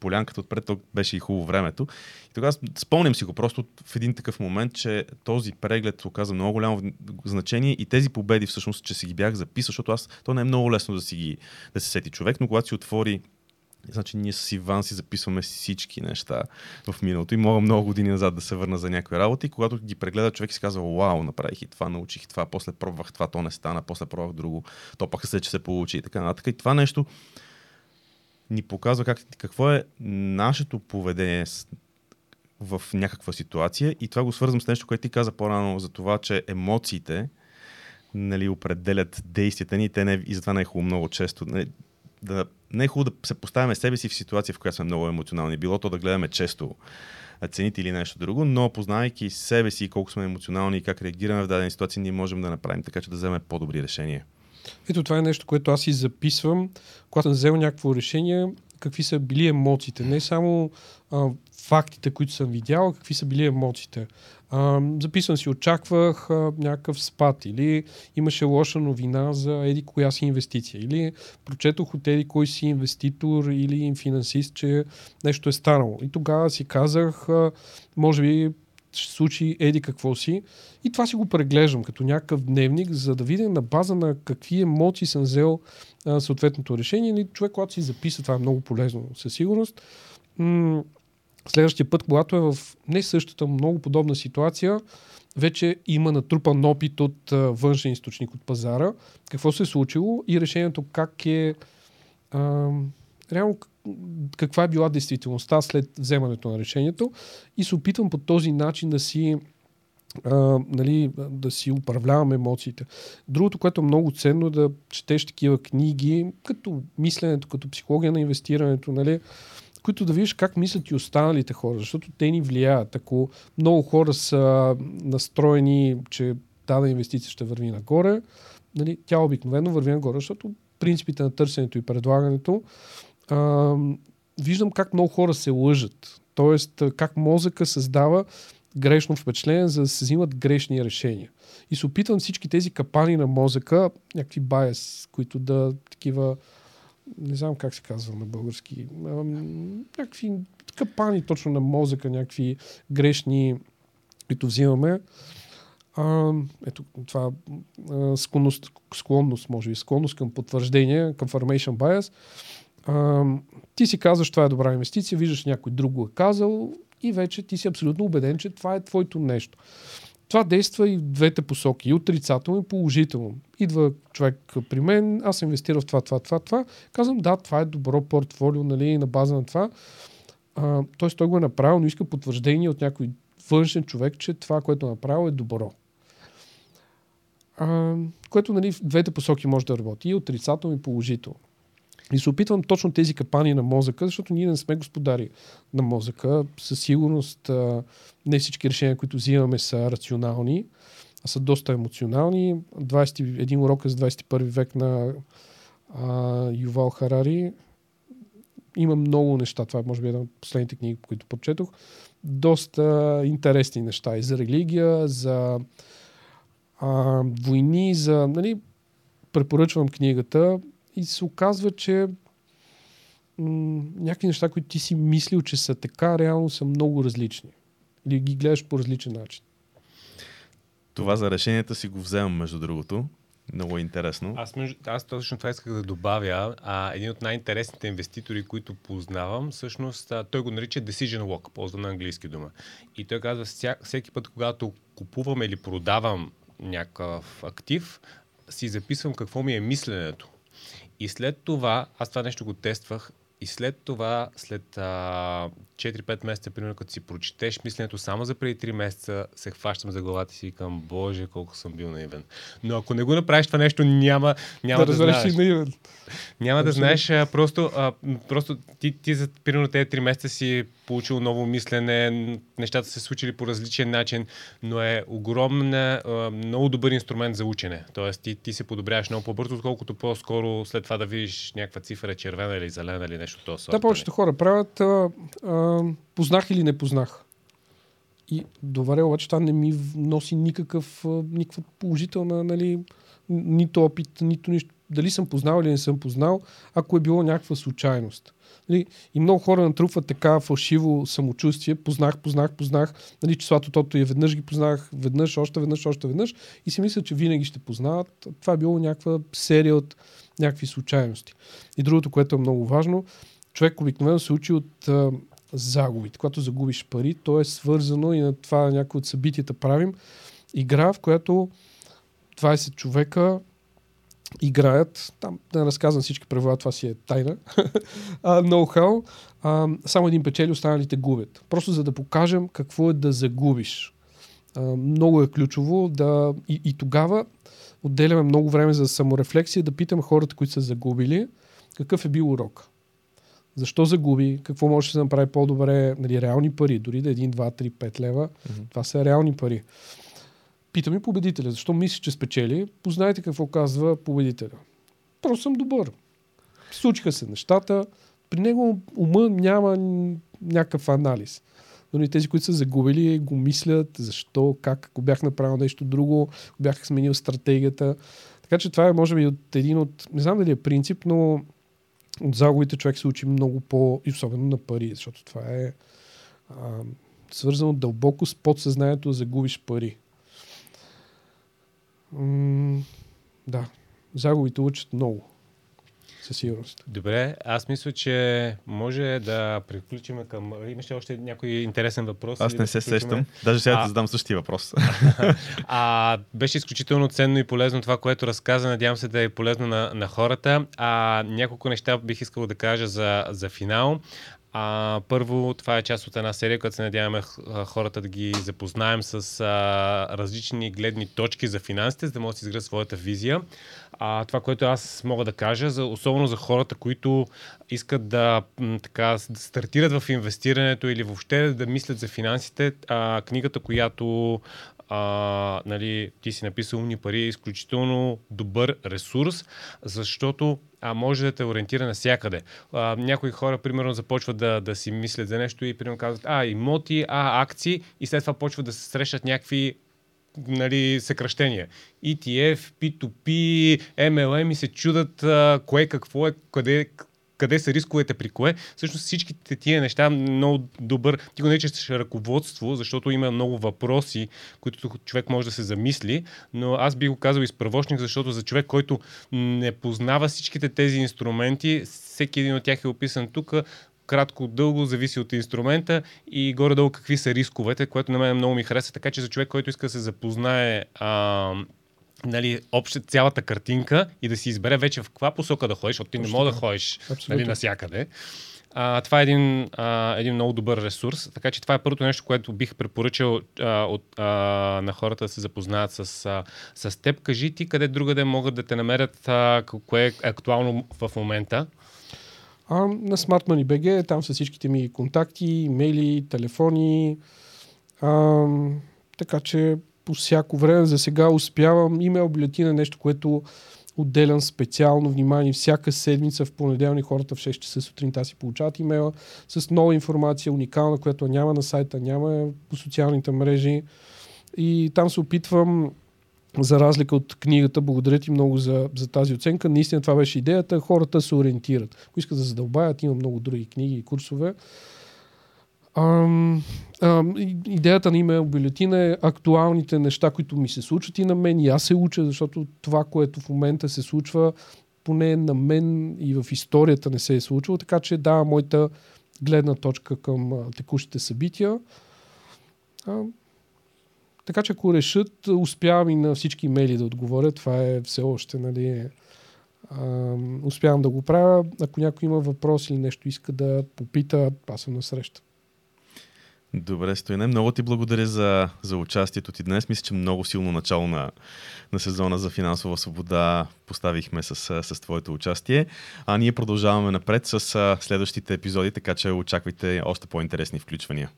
полянката отпред, то беше и хубаво времето. И тогава спомням си го просто в един такъв момент, че този преглед оказа много голямо значение и тези победи всъщност, че си ги бях записал, защото аз, то не е много лесно да си ги, да се сети човек, но когато си отвори Значи ние с Иван си записваме всички неща в миналото и мога много години назад да се върна за някои работи. И когато ги прегледа, човек си казва, вау, направих и това, научих и това, после пробвах това, то не стана, после пробвах друго, то пък се, че се получи и така нататък. И това нещо ни показва как, какво е нашето поведение в някаква ситуация и това го свързвам с нещо, което ти каза по-рано за това, че емоциите нали, определят действията ни, те не, и затова не е хубаво много често. Нали, да, не е хубаво да се поставяме себе си в ситуация, в която сме много емоционални. Било то да гледаме често цените или нещо друго, но познавайки себе си и колко сме емоционални и как реагираме в дадени ситуации, ние можем да направим така, че да вземем по-добри решения. Ето това е нещо, което аз си записвам, когато съм взел някакво решение, какви са били емоциите. Не само а, фактите, които съм видял, какви са били емоциите. А, записвам си, очаквах а, някакъв спад или имаше лоша новина за еди коя си инвестиция или прочетох от еди кой си инвеститор или финансист, че нещо е станало. И тогава си казах, а, може би ще случи еди какво си. И това си го преглеждам като някакъв дневник, за да видя на база на какви емоции съм взел а, съответното решение. Или човек, когато си записа, това е много полезно със сигурност. М- следващия път, когато е в не същата, много подобна ситуация, вече има натрупан опит от а, външен източник от пазара, какво се е случило и решението как е а, реално каква е била действителността след вземането на решението и се опитвам по този начин да си а, нали, да си управлявам емоциите. Другото, което е много ценно е да четеш такива книги, като мисленето, като психология на инвестирането, нали, които да видиш как мислят и останалите хора, защото те ни влияят. Ако много хора са настроени, че дадена инвестиция ще върви нагоре, нали, тя обикновено върви нагоре, защото принципите на търсенето и предлагането а, виждам как много хора се лъжат. Тоест, как мозъка създава грешно впечатление, за да се взимат грешни решения. И се опитвам всички тези капани на мозъка, някакви байес, които да такива не знам как се казва на български, а, някакви капани точно на мозъка, някакви грешни, които взимаме. А, ето това а, склонност, склонност, може би, склонност към потвърждение, confirmation bias. Ти си казваш, това е добра инвестиция, виждаш някой друг го е казал и вече ти си абсолютно убеден, че това е твоето нещо. Това действа и в двете посоки, и отрицателно, и положително. Идва човек при мен, аз съм инвестирал в това, това, това, това. Казвам, да, това е добро портфолио, нали, на база на това. Тоест той го е направил, но иска потвърждение от някой външен човек, че това, което е направил е добро. А, което нали, в двете посоки може да работи, и отрицателно, и положително. И се опитвам точно тези капани на мозъка, защото ние не сме господари на мозъка. Със сигурност не всички решения, които взимаме са рационални, а са доста емоционални. 21 урока за 21 век на а, Ювал Харари. Има много неща. Това е, може би, една от последните книги, които прочетох. Доста интересни неща и за религия, за а, войни, за... Нали, препоръчвам книгата и се оказва, че м- някакви неща, които ти си мислил, че са така, реално са много различни. Или ги гледаш по различен начин. Това за решенията си го вземам, между другото. Много интересно. Аз, между, аз точно това исках да добавя. А, един от най-интересните инвеститори, които познавам, всъщност а, той го нарича Decision Lock, ползва на английски дума. И той казва, вся, всеки път, когато купувам или продавам някакъв актив, си записвам какво ми е мисленето. И след това, аз това нещо го тествах, и след това, след а, 4-5 месеца, примерно, като си прочетеш мисленето само за преди 3 месеца, се хващам за главата си и към Боже, колко съм бил наивен. Но ако не го направиш това нещо, няма, няма да, да знаеш. си наивен. Няма да Абсолютно. знаеш, а, просто, а, просто ти, ти за примерно тези 3 месеца си получил ново мислене, нещата се случили по различен начин, но е огромна, а, много добър инструмент за учене. Тоест ти, ти се подобряваш много по-бързо, отколкото по-скоро след това да видиш някаква цифра червена или зелена или нещо от този сорт. Да, повечето хора правят а, а, познах или не познах. И добре, обаче това не ми носи никакъв, никаква положителна, нали, нито опит, нито нищо. Дали съм познал или не съм познал, ако е било някаква случайност. Нали, и много хора натрупват така фалшиво самочувствие. Познах, познах, познах. Нали, числото тото и веднъж ги познах, веднъж, още веднъж, още веднъж. И си мислят, че винаги ще познават. Това е било някаква серия от някакви случайности. И другото, което е много важно, човек обикновено се учи от а, загубите. Когато загубиш пари, то е свързано и на това някои от събитията правим. Игра, в която 20 човека играят, там да не разказвам всички правила, това си е тайна, ноу-хау, само един печели, останалите губят. Просто за да покажем какво е да загубиш. А, много е ключово да и, и тогава отделяме много време за саморефлексия, да питаме хората, които са загубили, какъв е бил урок. Защо загуби? Какво може да се направи по-добре? Нали, реални пари, дори да е 1, 2, 3, 5 лева. Мгм. Това са реални пари. Питам и победителя. Защо мислиш, че спечели? Познайте какво казва победителя. Просто съм добър. Случиха се нещата. При него ума няма някакъв анализ. Но и тези, които са загубили, го мислят защо, как, ако бях направил нещо друго, ако бях сменил стратегията. Така че това е, може би, от един от, не знам дали е принцип, но от загубите човек се учи много по, и особено на пари, защото това е а, свързано дълбоко с подсъзнанието да загубиш пари. М- да, загубите учат много. Със сигурност. Добре, аз мисля, че може да приключим към... Имаше още някой интересен въпрос? Аз не да се приключим? сещам. Даже сега А- да задам същия въпрос. А, беше изключително ценно и полезно това, което разказа. Надявам се да е полезно на, на хората. А, няколко неща бих искал да кажа за, за финал. А, първо, това е част от една серия, която се надяваме хората да ги запознаем с а, различни гледни точки за финансите, за да могат да си изградят своята визия. А, това, което аз мога да кажа, за, особено за хората, които искат да, така, да стартират в инвестирането или въобще да мислят за финансите, а, книгата, която а, нали, ти си написал умни пари, е изключително добър ресурс, защото а, може да те ориентира навсякъде. А, някои хора, примерно, започват да, да си мислят за нещо и, примерно, казват, а, имоти, а, акции, и след това почват да се срещат някакви нали, съкръщения. ETF, P2P, MLM и се чудат а, кое какво е, къде, къде са рисковете при кое. Всъщност всичките тия неща много добър. Ти го наричаш ръководство, защото има много въпроси, които човек може да се замисли, но аз би го казал изправочник, защото за човек, който не познава всичките тези инструменти, всеки един от тях е описан тук, кратко, дълго, зависи от инструмента и горе-долу какви са рисковете, което на мен много ми хареса. Така че за човек, който иска да се запознае а, нали, обща цялата картинка и да си избере вече в каква посока да ходиш, защото ти не Точно мога да така. ходиш Абсолютно. нали, навсякъде. А, това е един, а, един много добър ресурс, така че това е първото нещо, което бих препоръчал а, от, а, на хората да се запознаят с, а, с теб. Кажи ти къде другаде могат да те намерят, а, кое е актуално в момента. А, на Smart Money BG, там са всичките ми контакти, имейли, телефони. А, така че по всяко време за сега успявам. Имейл бюлетина е нещо, което отделям специално внимание. Всяка седмица в понеделник хората в 6 часа сутринта си получават имейла с нова информация, уникална, която няма на сайта, няма по социалните мрежи. И там се опитвам за разлика от книгата, благодаря ти много за, за тази оценка. Наистина това беше идеята. Хората се ориентират. Ако искат да задълбаят, има много други книги и курсове. Ам, ам, идеята на имейл бюлетина е актуалните неща, които ми се случват и на мен. И аз се уча, защото това, което в момента се случва, поне на мен и в историята не се е случило. Така че да, моята гледна точка към а, текущите събития. А, така че ако решат, успявам и на всички имейли да отговоря. Това е все още, нали, а, успявам да го правя. Ако някой има въпрос или нещо иска да попита, аз съм на среща. Добре, Стояне, много ти благодаря за, за участието ти днес. Мисля, че много силно начало на, на сезона за финансова свобода поставихме с, с твоето участие. А ние продължаваме напред с следващите епизоди, така че очаквайте още по-интересни включвания.